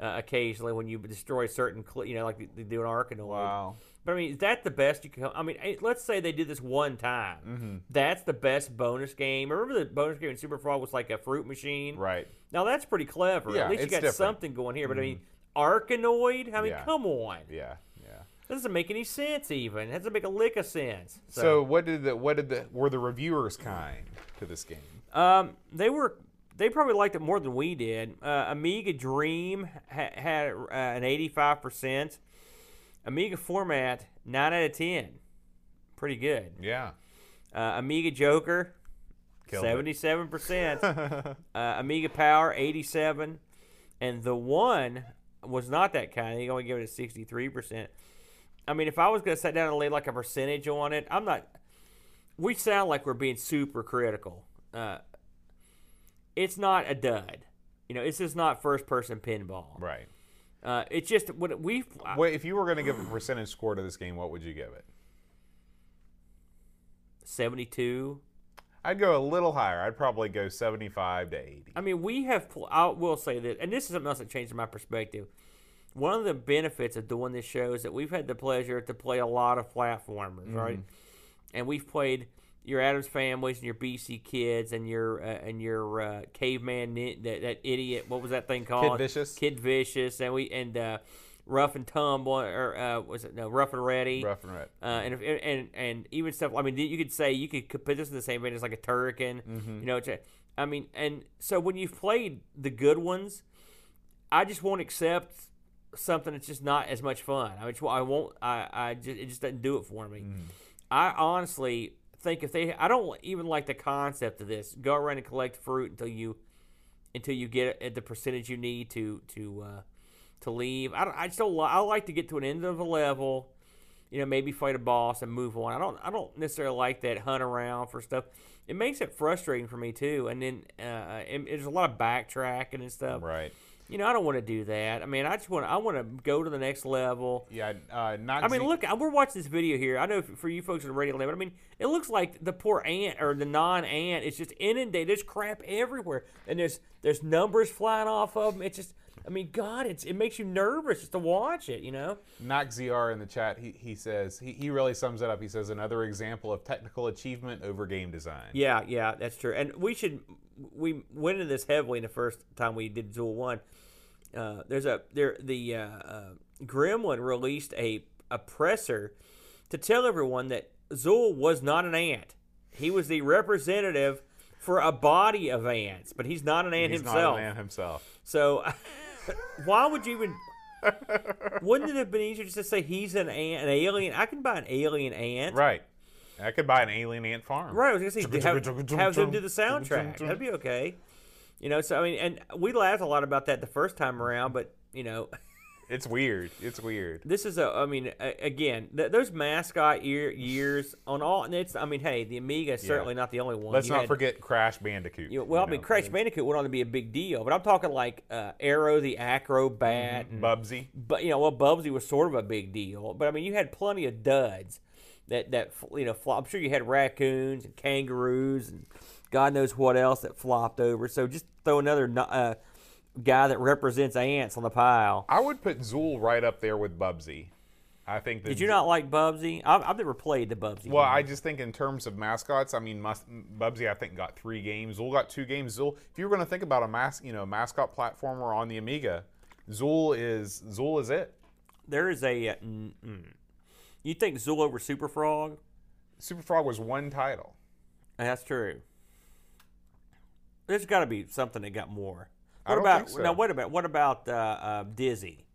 Speaker 3: uh, occasionally, when you destroy certain, cl- you know, like they do an Arkanoid.
Speaker 2: Wow.
Speaker 3: But I mean, is that the best you can? I mean, let's say they did this one time.
Speaker 2: Mm-hmm.
Speaker 3: That's the best bonus game. Remember the bonus game in Super Frog was like a fruit machine.
Speaker 2: Right.
Speaker 3: Now that's pretty clever.
Speaker 2: Yeah,
Speaker 3: At least you
Speaker 2: it's
Speaker 3: got
Speaker 2: different. Mm-hmm.
Speaker 3: something going here. But I mean, Arkanoid. I mean,
Speaker 2: Yeah.
Speaker 3: come on.
Speaker 2: Yeah. Yeah.
Speaker 3: That doesn't make any sense. Even it doesn't make a lick of sense.
Speaker 2: So, what did the what did the were the reviewers kind to this game?
Speaker 3: Um, they were they probably liked it more than we did. Uh, Amiga Dream ha- had uh, an eighty five percent. Amiga Format nine out of ten, pretty good.
Speaker 2: Yeah.
Speaker 3: Uh, Amiga Joker
Speaker 2: Killed
Speaker 3: seventy seven percent. Uh, Amiga Power eighty seven, and the one was not that kind. He only gave it a sixty three percent. I mean, if I was going to sit down and lay like a percentage on it, I'm not. We sound like we're being super critical. Uh, it's not a dud. You know, it's just not first person pinball.
Speaker 2: Right.
Speaker 3: Uh, it's just what we.
Speaker 2: Wait, if you were going to give a percentage score to this game, what would you give it?
Speaker 3: Seventy two.
Speaker 2: I'd go a little higher. I'd probably go 75 to 80.
Speaker 3: I mean, we have. pl- I will say that, and this is something else that changed my perspective. One of the benefits of doing this show is that we've had the pleasure to play a lot of platformers, right? And we've played your Addams Families and your BC Kids and your uh, and your uh, Caveman that, that idiot. What was that thing called?
Speaker 2: Kid Vicious?
Speaker 3: Kid Vicious, and we and uh, Rough and Tumble, or uh, was it no Rough and Ready?
Speaker 2: Rough and red.
Speaker 3: Uh, and, if, and and even stuff. I mean, you could say you could put this in the same vein as like a Turrican. You know, it's a, I mean, and so when you've played the good ones, I just won't accept something that's just not as much fun. I mean, I won't. I I just it just doesn't do it for me. I honestly think if they, I don't even like the concept of this. Go around and collect fruit until you until you get at the percentage you need to to uh, to leave. I, don't, I just don't. li- I like to get to an end of a level, you know, maybe fight a boss and move on. I don't. I don't necessarily like that hunt around for stuff. It makes it frustrating for me too. And then uh, and there's a lot of backtracking and stuff.
Speaker 2: Right.
Speaker 3: You know, I don't want to do that. I mean, I just want. I want to go to the next level.
Speaker 2: Yeah, uh, not.
Speaker 3: I mean,
Speaker 2: Z-
Speaker 3: look, we're watching this video here. I know for you folks on the radio land, but I mean, it looks like the poor ant or the non-ant is just inundated. There's crap everywhere, and there's there's numbers flying off of them. It's just, I mean, God, it's it makes you nervous just to watch it. You know?
Speaker 2: Knock ZR in the chat, he, he says, he, he really sums it up. He says, another example of technical achievement over game design.
Speaker 3: Yeah, yeah, that's true. And we should we went into this heavily in the first time we did Zool One. Uh, there's a there the uh, uh, Gremlin released a a presser to tell everyone that Zool was not an ant. He was the representative for a body of ants, but he's not an ant
Speaker 2: He's
Speaker 3: himself.
Speaker 2: not a man himself.
Speaker 3: So why would you even? Wouldn't it have been easier just to say he's an ant, an alien? I can buy an alien ant.
Speaker 2: Right. I could buy an alien ant farm.
Speaker 3: Right, I was gonna say have, have them do the soundtrack. That'd be okay. You know, so I mean, and we laughed a lot about that the first time around, but you know,
Speaker 2: It's weird. It's weird.
Speaker 3: this is a. I mean, a, again, th- those mascot year, years on all. And it's. I mean, hey, the Amiga is certainly not the only one.
Speaker 2: Let's
Speaker 3: You
Speaker 2: not
Speaker 3: had-
Speaker 2: forget Crash Bandicoot.
Speaker 3: You know, well, I
Speaker 2: you
Speaker 3: mean,
Speaker 2: know.
Speaker 3: Crash Bandicoot on to be a big deal, but I'm talking like uh, Aero the Acro-Bat, and
Speaker 2: Bubsy.
Speaker 3: but you know, well, Bubsy was sort of a big deal. But I mean, you had plenty of duds. that that you know. Flop. I'm sure you had raccoons and kangaroos and God knows what else that flopped over. So just throw another uh, guy that represents ants on the pile.
Speaker 2: I would put Zool right up there with Bubsy. I think. That
Speaker 3: Did you not like Bubsy? I've, I've never played the Bubsy.
Speaker 2: Well,
Speaker 3: game.
Speaker 2: I just think in terms of mascots, I mean, must, Bubsy I think got three games. Zool got two games. Zool, if you were going to think about a mas, you know, mascot platformer on the Amiga, Zool is Zool is it.
Speaker 3: there is a. Uh, mm, mm. You think Zool over Super Frog?
Speaker 2: Super Frog was one title.
Speaker 3: That's true. There's got to be something that got more. What about
Speaker 2: so.
Speaker 3: now? What about what about uh, uh, Dizzy?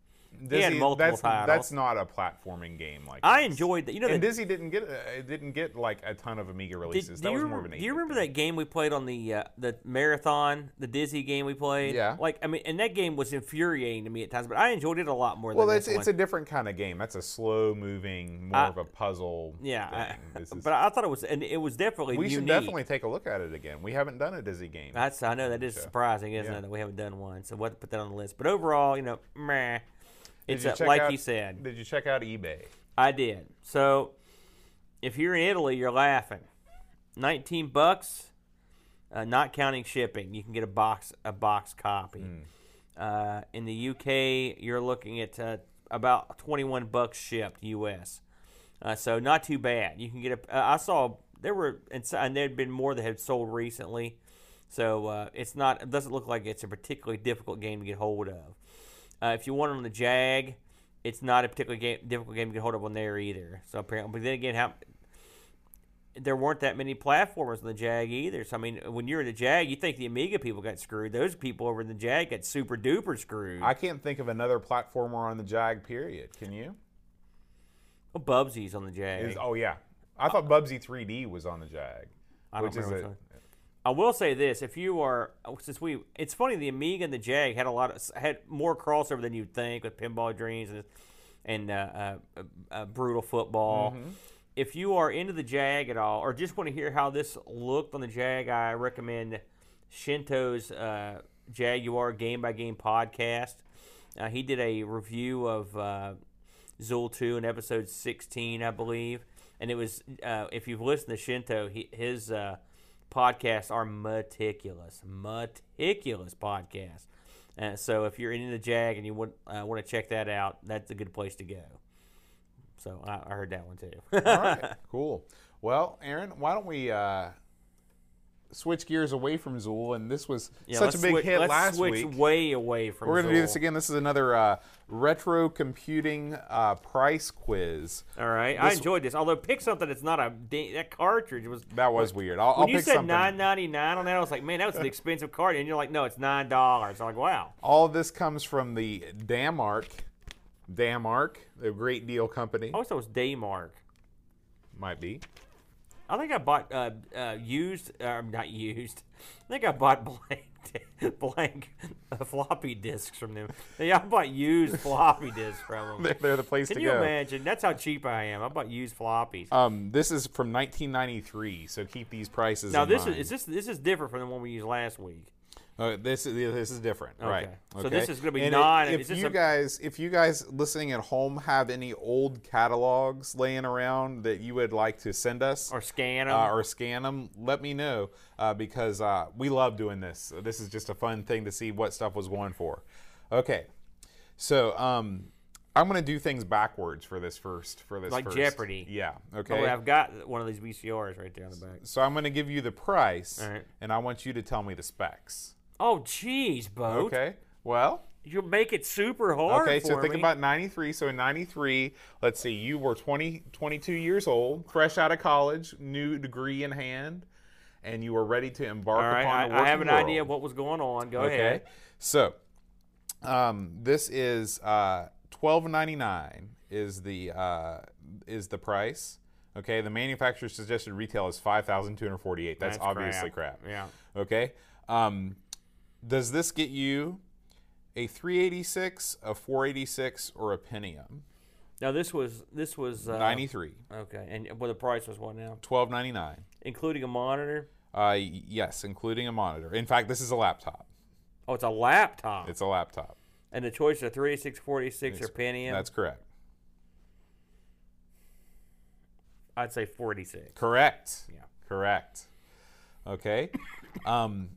Speaker 3: He had multiple
Speaker 2: that's,
Speaker 3: titles.
Speaker 2: That's not a platforming game like.
Speaker 3: I
Speaker 2: this.
Speaker 3: enjoyed that. You know,
Speaker 2: And Dizzy didn't get uh, didn't get like a ton of Amiga releases.
Speaker 3: do
Speaker 2: that was more of an.
Speaker 3: do you remember
Speaker 2: thing.
Speaker 3: that game we played on the uh, the marathon, the Dizzy game we played?
Speaker 2: Yeah.
Speaker 3: Like I mean, and that game was infuriating to me at times, but I enjoyed it a lot more.
Speaker 2: Well,
Speaker 3: than
Speaker 2: it's it's a different kind of game. That's a slow moving, more
Speaker 3: I-
Speaker 2: of a puzzle.
Speaker 3: yeah.
Speaker 2: thing.
Speaker 3: I-
Speaker 2: is-
Speaker 3: but I thought it was, and it was definitely
Speaker 2: we
Speaker 3: unique.
Speaker 2: should definitely take a look at it again. We haven't done a Dizzy game.
Speaker 3: That's I know that is
Speaker 2: So,
Speaker 3: surprising, isn't
Speaker 2: yeah.
Speaker 3: it, that we haven't done one? So we'll have to put that on the list. But overall, you know, meh. It's uh, like
Speaker 2: out-
Speaker 3: you said.
Speaker 2: Did you check out eBay?
Speaker 3: I did. So if you're in Italy, you're laughing. 19 bucks, uh, not counting shipping. You can get a box a box copy.
Speaker 2: Hmm.
Speaker 3: Uh, in the UK, you're looking at uh, about 21 bucks shipped US. Uh, so not too bad. You can get a. Uh, I saw there were and, and there had been more that had sold recently. So uh, it's not. It doesn't look like it's a particularly difficult game to get hold of. Uh, if you want it on the Jag, it's not a particularly game, difficult game to get hold of on there either. So apparently, but then again, how there weren't that many platformers on the Jag either. So I mean, when you're in the Jag, you think the Amiga people got screwed. Those people over in the Jag got super duper screwed.
Speaker 2: I can't think of another platformer on the Jag. Period. Can you?
Speaker 3: oh, Bubsy's on the Jag.
Speaker 2: Is, oh yeah, I thought Bubsy 3D was on the Jag.
Speaker 3: I don't
Speaker 2: which is
Speaker 3: remember
Speaker 2: a-.
Speaker 3: I will say this: if you are, since we, it's funny the Amiga and the Jag had a lot of had more crossover than you'd think with Pinball Dreams and and uh, uh, uh, uh, Brutal Football.
Speaker 2: Mm-hmm.
Speaker 3: If you are into the Jag at all, or just want to hear how this looked on the Jag, I recommend Shinto's uh, Jaguar Game by Game podcast. Uh, he did a review of uh, Zool 2 in episode 16, I believe. And it was, uh, if you've listened to Shinto, he, his uh, podcasts are meticulous, meticulous podcasts. Uh, so if you're into the Jag and you want, uh, want to check that out, that's a good place to go. So I, I heard that one too.
Speaker 2: All right, cool. Well, Aaron, why don't we uh, switch gears away from Zool? And this was
Speaker 3: Yeah,
Speaker 2: such a big
Speaker 3: switch,
Speaker 2: hit last
Speaker 3: switch
Speaker 2: week.
Speaker 3: way away from.
Speaker 2: We're going to do this again. This is another uh, retro computing uh, price quiz.
Speaker 3: All right, I enjoyed this. Although pick something that's not a that cartridge was.
Speaker 2: That was weird. I'll, I'll
Speaker 3: When you
Speaker 2: pick
Speaker 3: said nine ninety nine on that, I was like, man, that was an expensive card, and you're like, no, it's nine dollars. I'm like, wow.
Speaker 2: All of this comes from the Damark, Damark, the Great Deal Company.
Speaker 3: I always thought it was Daymark.
Speaker 2: Might be.
Speaker 3: I think I bought uh, uh, used, uh, not used. I think I bought blank, blank uh, floppy disks from them. Yeah, I bought used floppy disks from them.
Speaker 2: They're, they're the place
Speaker 3: Can
Speaker 2: to go.
Speaker 3: Can you imagine? That's how cheap I am. I bought used floppies.
Speaker 2: Um, this is from 1993, so keep these prices.
Speaker 3: now this
Speaker 2: mind.
Speaker 3: is, is this this is different from the one we used last week.
Speaker 2: Uh, this is this is different, right?
Speaker 3: Okay. So this is gonna be
Speaker 2: And
Speaker 3: non-
Speaker 2: If you guys, if you guys listening at home have any old catalogs laying around that you would like to send us
Speaker 3: Or scan 'em.
Speaker 2: uh, or scan them, let me know uh, because uh, we love doing this. This is just a fun thing to see what stuff was going for. Okay, so um, I'm gonna do things backwards for this first. For this
Speaker 3: Like
Speaker 2: first.
Speaker 3: Jeopardy.
Speaker 2: Yeah.
Speaker 3: Oh,
Speaker 2: Okay.
Speaker 3: I've got one of these VCRs right there on the back.
Speaker 2: so I'm gonna give you the price,
Speaker 3: right.
Speaker 2: and I want you to tell me the specs.
Speaker 3: Oh, jeez, boat.
Speaker 2: Okay. Well,
Speaker 3: You make it super hard.
Speaker 2: Okay, so think
Speaker 3: me.
Speaker 2: about 93. So in 93, let's see, you were 20, 22 years old, fresh out of college, new degree in hand, and you were ready to embark
Speaker 3: All right,
Speaker 2: upon the
Speaker 3: I, I have an idea of what was going on. Go
Speaker 2: Okay,
Speaker 3: ahead.
Speaker 2: so um, this is uh, 12.99 is the uh, is the price. Okay, the manufacturer suggested retail is 5,248. That's,
Speaker 3: That's
Speaker 2: obviously crap.
Speaker 3: Yeah.
Speaker 2: Okay, um, does this get you a 386, a 486, or a Pentium?
Speaker 3: Now this was this was uh,
Speaker 2: 93,
Speaker 3: Okay, and well, the price was what now?
Speaker 2: 12.99.
Speaker 3: Including a monitor.
Speaker 2: Uh, yes, including a monitor. In fact, this is a laptop.
Speaker 3: Oh, it's a laptop.
Speaker 2: It's a laptop.
Speaker 3: and the choice of 36, 46, or Pentium.
Speaker 2: That's correct.
Speaker 3: I'd say 486.
Speaker 2: Correct.
Speaker 3: Yeah.
Speaker 2: Correct. Okay. um,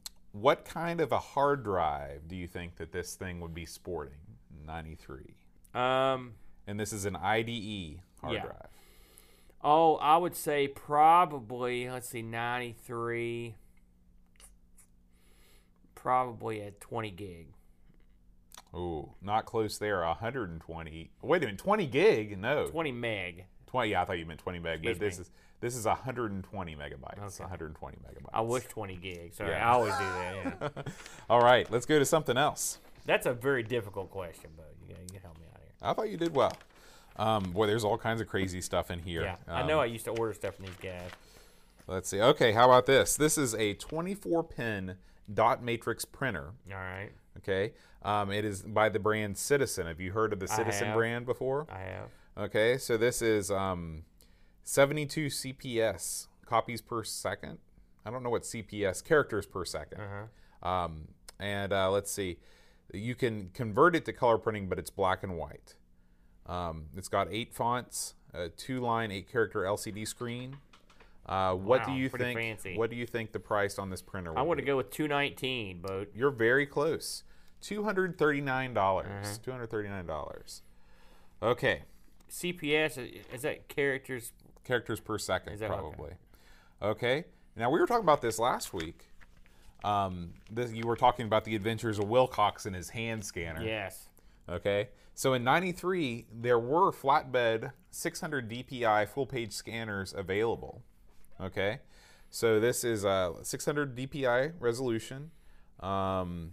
Speaker 2: what kind of a hard drive do you think that this thing would be sporting? 93.
Speaker 3: Um,
Speaker 2: And this is an IDE hard
Speaker 3: Yeah.
Speaker 2: drive.
Speaker 3: oh, I would say probably, let's see, 93. Probably at 20 gig.
Speaker 2: Ooh, not close there. 120. Wait a minute, 20 gig? No.
Speaker 3: 20 meg.
Speaker 2: 20 yeah, I thought you meant 20 meg,
Speaker 3: Excuse
Speaker 2: but this
Speaker 3: me.
Speaker 2: is this is 120 megabytes.
Speaker 3: Okay.
Speaker 2: 120 megabytes.
Speaker 3: I wish 20 gigs. Sorry,
Speaker 2: Yeah.
Speaker 3: I always do that. Yeah.
Speaker 2: All right, let's go to something else.
Speaker 3: That's a very difficult question, but you, you can help me out here.
Speaker 2: I thought you did well. Um, boy, there's all kinds of crazy stuff in here.
Speaker 3: Yeah, I
Speaker 2: Um,
Speaker 3: know I used to order stuff from these guys.
Speaker 2: Let's see. Okay, how about this? This is a 24 pin dot matrix printer.
Speaker 3: All right,
Speaker 2: Okay, um, it is by the brand Citizen. Have you heard of the Citizen brand before?
Speaker 3: I have.
Speaker 2: Okay, so this is um, 72 CPS copies per second. I don't know what CPS characters per 2nd
Speaker 3: Uh-huh.
Speaker 2: Um, and uh, let's see, you can convert it to color printing, but it's black and white. Um, it's got eight fonts, a two-line, eight-character LCD screen. Uh, what do
Speaker 3: Wow,
Speaker 2: you
Speaker 3: pretty
Speaker 2: think?
Speaker 3: fancy.
Speaker 2: What do you think the price on this printer?
Speaker 3: I want to go with 219, but
Speaker 2: You're very close. Two hundred thirty-nine dollars.
Speaker 3: Uh-huh.
Speaker 2: Two hundred thirty-nine dollars. Okay,
Speaker 3: CPS is- that characters?
Speaker 2: characters per second,
Speaker 3: that okay?
Speaker 2: probably. Okay. Now we were talking about this last week. Um, this, you were talking about the adventures of Wilcox and his hand scanner.
Speaker 3: Yes.
Speaker 2: Okay. So in '93, there were flatbed 600 DPI full page scanners available. Okay. So this is a 600 DPI resolution. Um,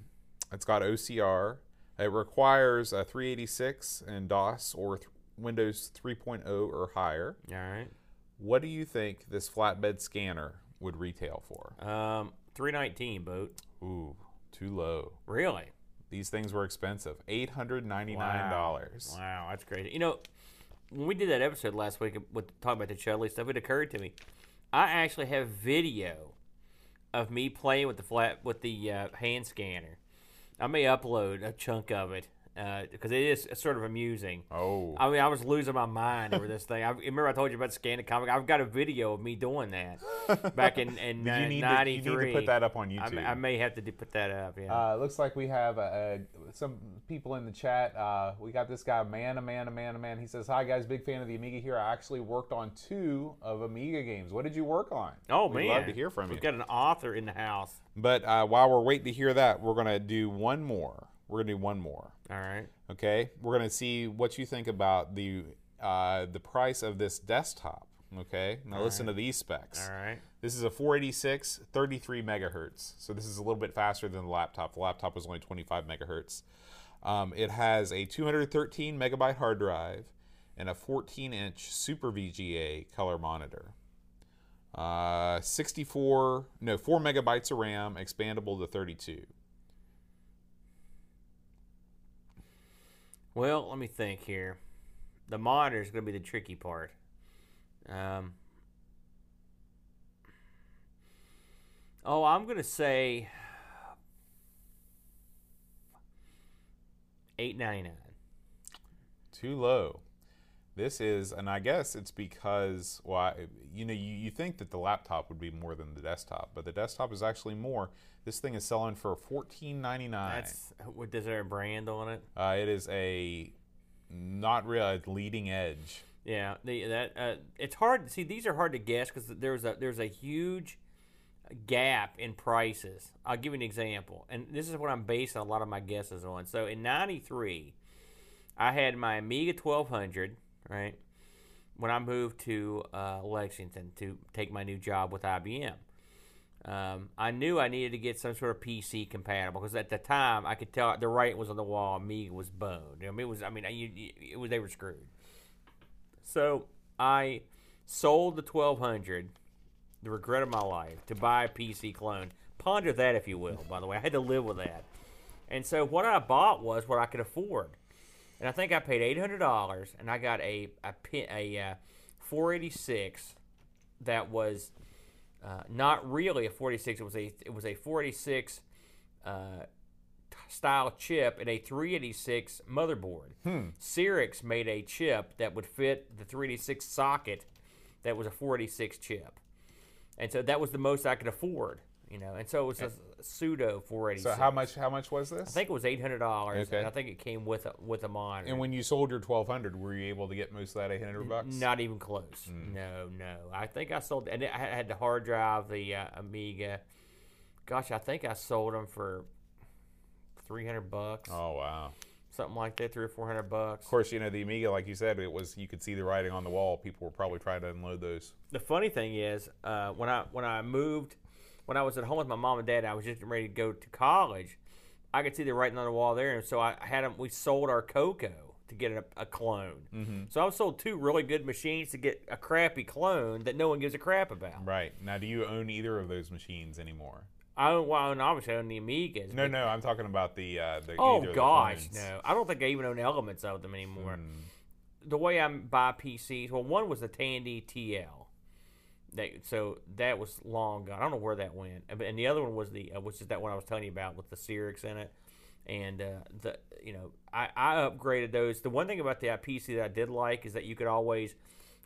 Speaker 2: it's got OCR. It requires a 386 and DOS or Windows 3.0 or higher.
Speaker 3: All right.
Speaker 2: What do you think this flatbed scanner would retail for?
Speaker 3: Um, 319 boat.
Speaker 2: Ooh, too low.
Speaker 3: Really?
Speaker 2: These things were expensive. $899.
Speaker 3: Wow, that's crazy. You know, when we did that episode last week with talking about the Chudley stuff, it occurred to me, I actually have video of me playing with the flat with the uh, hand scanner. I may upload a chunk of it because it is sort of amusing.
Speaker 2: Oh.
Speaker 3: I mean, I was losing my mind over this thing. I remember I told you about scanning comic. I've got a video of me doing that back in in
Speaker 2: Did you need to-
Speaker 3: '93.
Speaker 2: you need to put that up on YouTube.
Speaker 3: may- I may have to do, put that up. Yeah.
Speaker 2: Uh, looks like we have uh, uh, some people in the chat. Uh, we got this guy, man, a man, a man, a man. He says, "Hi guys, big fan of the Amiga here. I actually worked on two of Amiga games. What did you work on?
Speaker 3: oh
Speaker 2: We'd
Speaker 3: man,
Speaker 2: love to hear from you.
Speaker 3: We've got an author in the house.
Speaker 2: But uh, while we're waiting to hear that, we're gonna do one more. We're gonna do one more.
Speaker 3: All right.
Speaker 2: Okay, we're gonna see what you think about the uh, the price of this desktop. Okay, now listen to these specs.
Speaker 3: All right.
Speaker 2: This is a 486, 33 megahertz. So this is a little bit faster than the laptop. The laptop was only 25 megahertz. Um, it has a 213 megabyte hard drive and a 14 inch Super VGA color monitor. Uh, 64, no, 4 megabytes of RAM, expandable to 32.
Speaker 3: Well, let me think here. The monitor is going to be the tricky part. Um, oh, I'm going to say eight ninety nine.
Speaker 2: Too low. This is, and I guess it's because, well, you know, you, you think that the laptop would be more than the desktop, but the desktop is actually more. This thing is selling for fourteen ninety nine.
Speaker 3: That's what does there a brand on it?
Speaker 2: Uh, it is a not real a leading edge.
Speaker 3: Yeah, the, that uh, it's hard. See, these are hard to guess because there's a there's a huge gap in prices. I'll give you an example, and this is what I'm basing a lot of my guesses on. So in '93, I had my Amiga 1200, right? When I moved to uh, Lexington to take my new job with IBM, um, I knew I needed to get some sort of PC compatible because at the time I could tell the writing was on the wall. Amiga was boned. I mean, it was. I mean, you, you, it was they were screwed. So I sold the 1200, the regret of my life, to buy a PC clone. Ponder that, if you will. By the way, I had to live with that. And so what I bought was what I could afford, and I think I paid eight hundred dollars, and I got a a a uh, 486 that was uh, not really a 46. It was a it was a 46 uh, style chip and a 386 motherboard. Cyrix made a chip that would fit the 386 socket that was a 486 chip, and so that was the most I could afford. You know, and so it was a pseudo 486.
Speaker 2: So how much? How much was this?
Speaker 3: I think it was eight hundred dollars,
Speaker 2: Okay.
Speaker 3: and I think it came with a with a monitor.
Speaker 2: And when you sold your twelve hundred, were you able to get most of that eight hundred bucks?
Speaker 3: Not even close.
Speaker 2: Hmm.
Speaker 3: No, no. I think I sold, and I had the hard drive, the uh, Amiga. Gosh, I think I sold them for three hundred bucks,
Speaker 2: Oh wow!
Speaker 3: something like that, three or four hundred bucks.
Speaker 2: Of course, you know the Amiga, like you said, it was you could see the writing on the wall. People were probably trying to unload those.
Speaker 3: The funny thing is, uh, when I when I moved, when I was at home with my mom and dad, I was just ready to go to college. I could see the writing on the wall there, and so I had them. We sold our Coco to get a, a clone. Mm-hmm. So I sold two really good machines to get a crappy clone that no one gives a crap about.
Speaker 2: Right now, do you own either of those machines anymore?
Speaker 3: I own, well, I own, obviously I own the Amigas.
Speaker 2: No, no, I'm talking about the uh, the.
Speaker 3: Oh
Speaker 2: of the
Speaker 3: gosh, no! I don't think I even own elements of them anymore.
Speaker 2: Hmm.
Speaker 3: The way I buy PCs, well, one was the Tandy TL. That, so that was long gone. I don't know where that went. And- the other one was the, uh, which is that one I was telling you about with the Cyrix in it. And uh, the, you know, I, I upgraded those. The one thing about the uh, PC that I did like is that you could always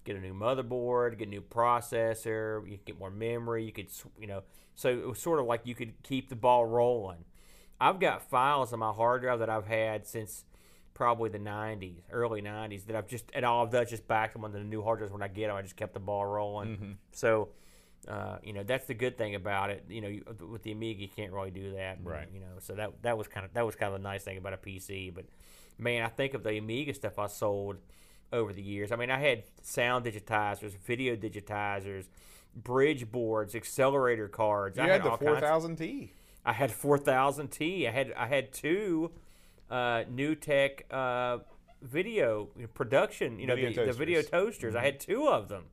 Speaker 3: get a new motherboard, get a new processor, you could get more memory. You could, you know, so it was sort of like you could keep the ball rolling. I've got files on my hard drive that I've had since probably the 90s, early 90s, that I've just, and all I've done just back them on the new hard drives when I get them. I just kept the ball rolling. So, uh, you know, that's the good thing about it. You know, you, with the Amiga, you can't really do that.
Speaker 2: Right.
Speaker 3: You know, so that that was kind of that was kind of a nice thing about a PC. But man, I think of the Amiga stuff I sold over the years. I mean, I had sound digitizers, video digitizers, bridge boards, accelerator cards.
Speaker 2: You
Speaker 3: I
Speaker 2: had the
Speaker 3: all
Speaker 2: four
Speaker 3: kinds-
Speaker 2: thousand T.
Speaker 3: I had 4000 T. I had I had two uh, NewTek uh, video production. You know
Speaker 2: Video
Speaker 3: the, the video
Speaker 2: toasters. Mm-hmm.
Speaker 3: I had two of them.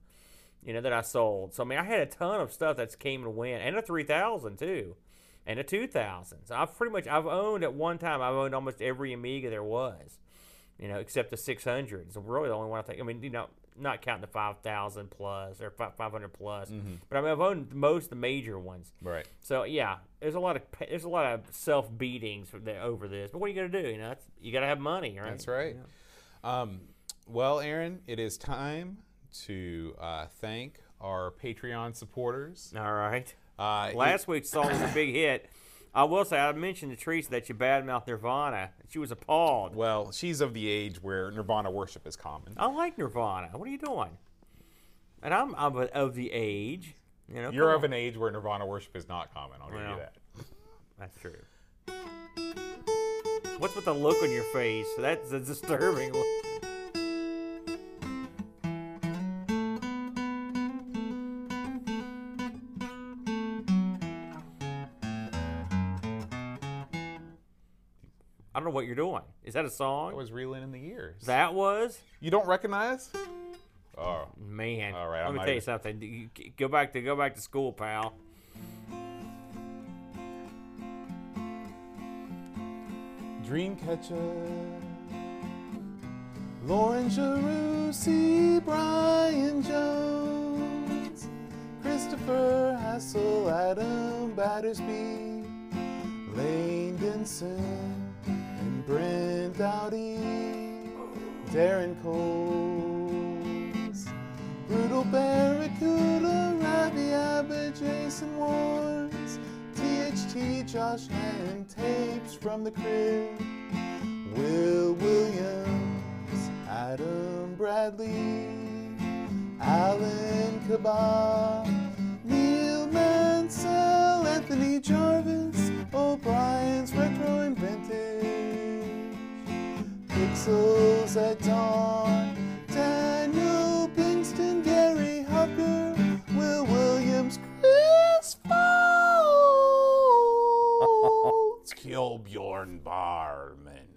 Speaker 3: You know that I sold. So I mean I had a ton of stuff that's came and went, and a 3000 too, and a 2000. So I've pretty much I've owned at one time I've owned almost every Amiga there was. You know, except the 600. So really the only one I think. I mean, you know, not counting the 5000 plus or 500 plus.
Speaker 2: Mm-hmm.
Speaker 3: But I mean I've owned most of the major ones.
Speaker 2: Right.
Speaker 3: So yeah, there's a lot of there's a lot of self beatings over this. But what are you gonna do? You know, that's, you gotta have money, right?
Speaker 2: That's right. Um, well, Aaron, it is time to uh, thank our Patreon supporters.
Speaker 3: All right.
Speaker 2: Uh,
Speaker 3: Last week saw was a big hit. I will say I mentioned to Teresa that you badmouthed Nirvana. She was appalled.
Speaker 2: well, she's of the age where Nirvana worship is common.
Speaker 3: I like Nirvana. What are you doing? And I'm, I'm of the age. You know,
Speaker 2: You're of
Speaker 3: on.
Speaker 2: an age where Nirvana worship is not common. I'll give
Speaker 3: Well.
Speaker 2: you that.
Speaker 3: That's true. What's with the look on your face? That's a disturbing. look. What you're doing. Is that a song?
Speaker 2: was reeling in the years.
Speaker 3: That was
Speaker 2: you don't recognize? Oh,
Speaker 3: man.
Speaker 2: All right,
Speaker 3: Let
Speaker 2: I'm
Speaker 3: me tell you something. You- Go back to go back to school, pal.
Speaker 2: Dreamcatcher. Lauren Jerussi, Brian Jones, Christopher Hassel, Adam Battersby, Lane Denson, Brent Dowdy, Darren Coles, Brutal Barracuda, Ravi Abbott, Jason Warren, THT, Josh and Tapes from the Crib, Will Williams, Adam Bradley, Alan Kabah, Neil Mansell, Anthony Jarvis, O'Brien's Retro Vintage, Pixels at Dawn, Daniel Pinkston, Gary Hucker, Will Williams, Chris Foltz, Kjellbjorn Barman.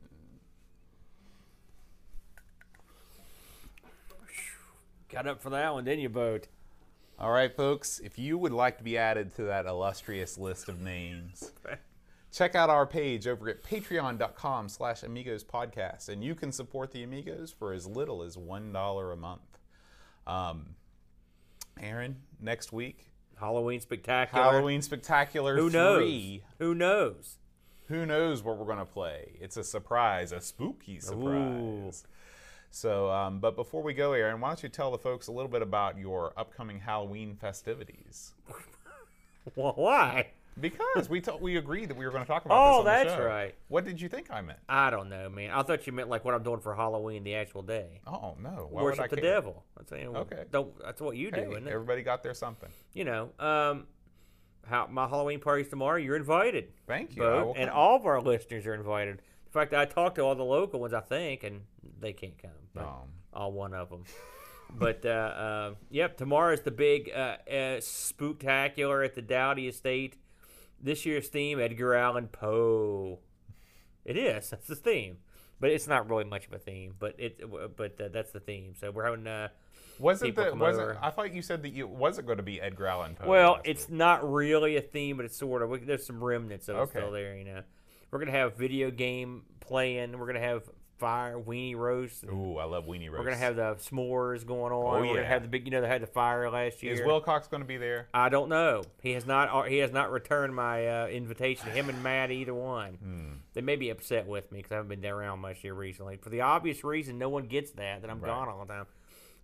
Speaker 3: Got up for that one, didn't you, Boat?
Speaker 2: All right, folks, if you would like to be added to that illustrious list of names, check out our page over at patreon.com slash amigos podcast, and you can support the Amigos for as little as $1 a month. Um, Aaron, next week,
Speaker 3: Halloween spectacular.
Speaker 2: Halloween Spectacular
Speaker 3: Who knows?
Speaker 2: 3.
Speaker 3: Who knows?
Speaker 2: Who knows what we're going to play? It's a surprise, a spooky surprise. So, um, but before we go, Aaron, why don't you tell the folks a little bit about your upcoming Halloween festivities?
Speaker 3: Well, why?
Speaker 2: Because we told, we agreed that we were going to talk about
Speaker 3: Oh,
Speaker 2: this
Speaker 3: that's
Speaker 2: show.
Speaker 3: right.
Speaker 2: What did you think I meant?
Speaker 3: I don't know, man. I thought you meant like what I'm doing for Halloween, the actual day.
Speaker 2: Oh no, why would I
Speaker 3: Worship the
Speaker 2: care?
Speaker 3: devil. That's, you know,
Speaker 2: Okay.
Speaker 3: Don't. That's what you do,
Speaker 2: Hey,
Speaker 3: isn't it?
Speaker 2: everybody got their something.
Speaker 3: You know. Um, how my Halloween party's tomorrow. You're invited.
Speaker 2: Thank you.
Speaker 3: Bo, and all of our listeners are invited. In fact, I talked to all the local ones, I think, and they can't come. But
Speaker 2: Oh.
Speaker 3: All one of them. but uh, uh, yep, tomorrow's the big uh, uh, spooktacular at the Dowdy Estate. This year's theme: Edgar Allan Poe. It is. That's the theme, but it's not really much of a theme. But it. But uh, that's the theme. So we're having. Uh,
Speaker 2: Wasn't
Speaker 3: people
Speaker 2: the
Speaker 3: come
Speaker 2: wasn't. I thought you said that you wasn't going to be Edgar Allan Poe.
Speaker 3: Well, it's not really a theme, but it's sort of. There's some remnants of it still there, you know. We're gonna have video game playing. We're gonna have fire weenie roast.
Speaker 2: Ooh, I love weenie roast.
Speaker 3: We're gonna have the s'mores going on.
Speaker 2: Oh,
Speaker 3: We're gonna
Speaker 2: yeah.
Speaker 3: have the big. You know, they had the fire last year.
Speaker 2: Is Wilcox going to be there?
Speaker 3: I don't know. He has not. uh, He has not returned my uh, invitation. Him and Matt, either one.
Speaker 2: Hmm.
Speaker 3: They may be upset with me because I haven't been there around much here recently. For the obvious reason, no one gets that that I'm
Speaker 2: Right.
Speaker 3: gone all the time.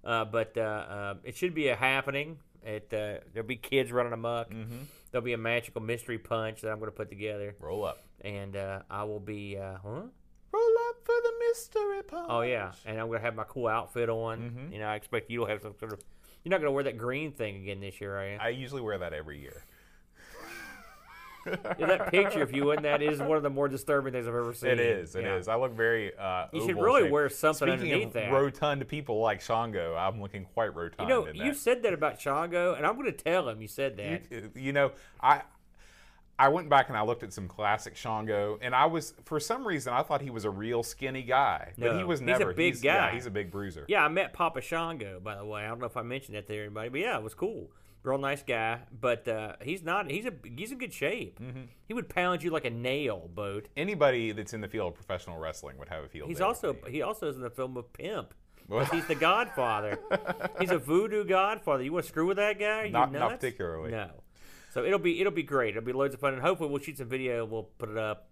Speaker 3: Uh, but uh, uh, it should be a happening. It uh, there'll be kids running amok.
Speaker 2: Mm-hmm.
Speaker 3: There'll be a magical mystery punch that I'm going to put together,
Speaker 2: Roll up.
Speaker 3: and uh, I will be. Uh, huh?
Speaker 2: Roll up for the mystery punch.
Speaker 3: Oh yeah, and I'm going to have my cool outfit on.
Speaker 2: Mhm.
Speaker 3: You know, I expect you to have some sort of. You're not going to wear that green thing again this year, are you?
Speaker 2: I usually wear that every year.
Speaker 3: Yeah, that picture, if you wouldn't, that is one of the more disturbing things I've ever seen.
Speaker 2: It is. It is.
Speaker 3: Yeah.
Speaker 2: I look very. Uh,
Speaker 3: You should really
Speaker 2: shaped.
Speaker 3: wear something
Speaker 2: Speaking
Speaker 3: underneath
Speaker 2: of
Speaker 3: that.
Speaker 2: rotund people like Shango, I'm looking quite rotund.
Speaker 3: You know,
Speaker 2: in
Speaker 3: you said that about Shango, and I'm going to tell him you said that.
Speaker 2: You, you know, I I went back and I looked at some classic Shango, and I was for some reason I thought he was a real skinny guy, but he
Speaker 3: No,
Speaker 2: was
Speaker 3: he's a big
Speaker 2: yeah,
Speaker 3: guy.
Speaker 2: he's a big bruiser.
Speaker 3: yeah, I met Papa Shango, by the way. I don't know if I mentioned that to anybody, but yeah, it was cool. Real nice guy, but uh, he's not. He's a he's in good shape.
Speaker 2: Mm-hmm.
Speaker 3: He would pound you like a nail, boat.
Speaker 2: Anybody that's in the field of professional wrestling would have a field.
Speaker 3: He's also he also is in the film of Pimp.
Speaker 2: Well-
Speaker 3: He's the Godfather. he's a voodoo Godfather. You want to screw with that guy?
Speaker 2: Not- not particularly.
Speaker 3: No. So it'll be it'll be great. It'll be loads of fun, and hopefully we'll shoot some video. We'll put it up,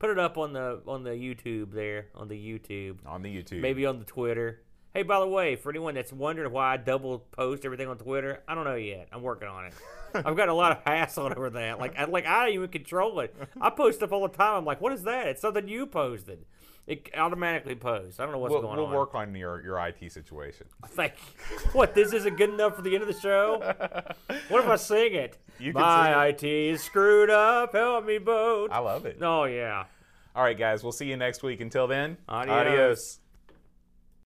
Speaker 3: put it up on the on the YouTube there on the YouTube,
Speaker 2: on the YouTube.
Speaker 3: maybe on the Twitter. Hey, by the way, for anyone that's wondering why I double post everything on Twitter, I don't know yet. I'm working on it. I've got a lot of hassle over that. Like, I, like I don't even control it. I post stuff all the time. I'm like, what is that? It's something you posted. It automatically posts. I don't know what's
Speaker 2: we'll,
Speaker 3: going
Speaker 2: we'll
Speaker 3: on.
Speaker 2: work on your your IT situation.
Speaker 3: Thank you. What? This isn't good enough for the end of the show? What if I sing it?
Speaker 2: You can
Speaker 3: My IT is screwed up. Help me, boat.
Speaker 2: I love it.
Speaker 3: Oh yeah.
Speaker 2: All right, guys, we'll see you next week. Until then,
Speaker 3: Adios.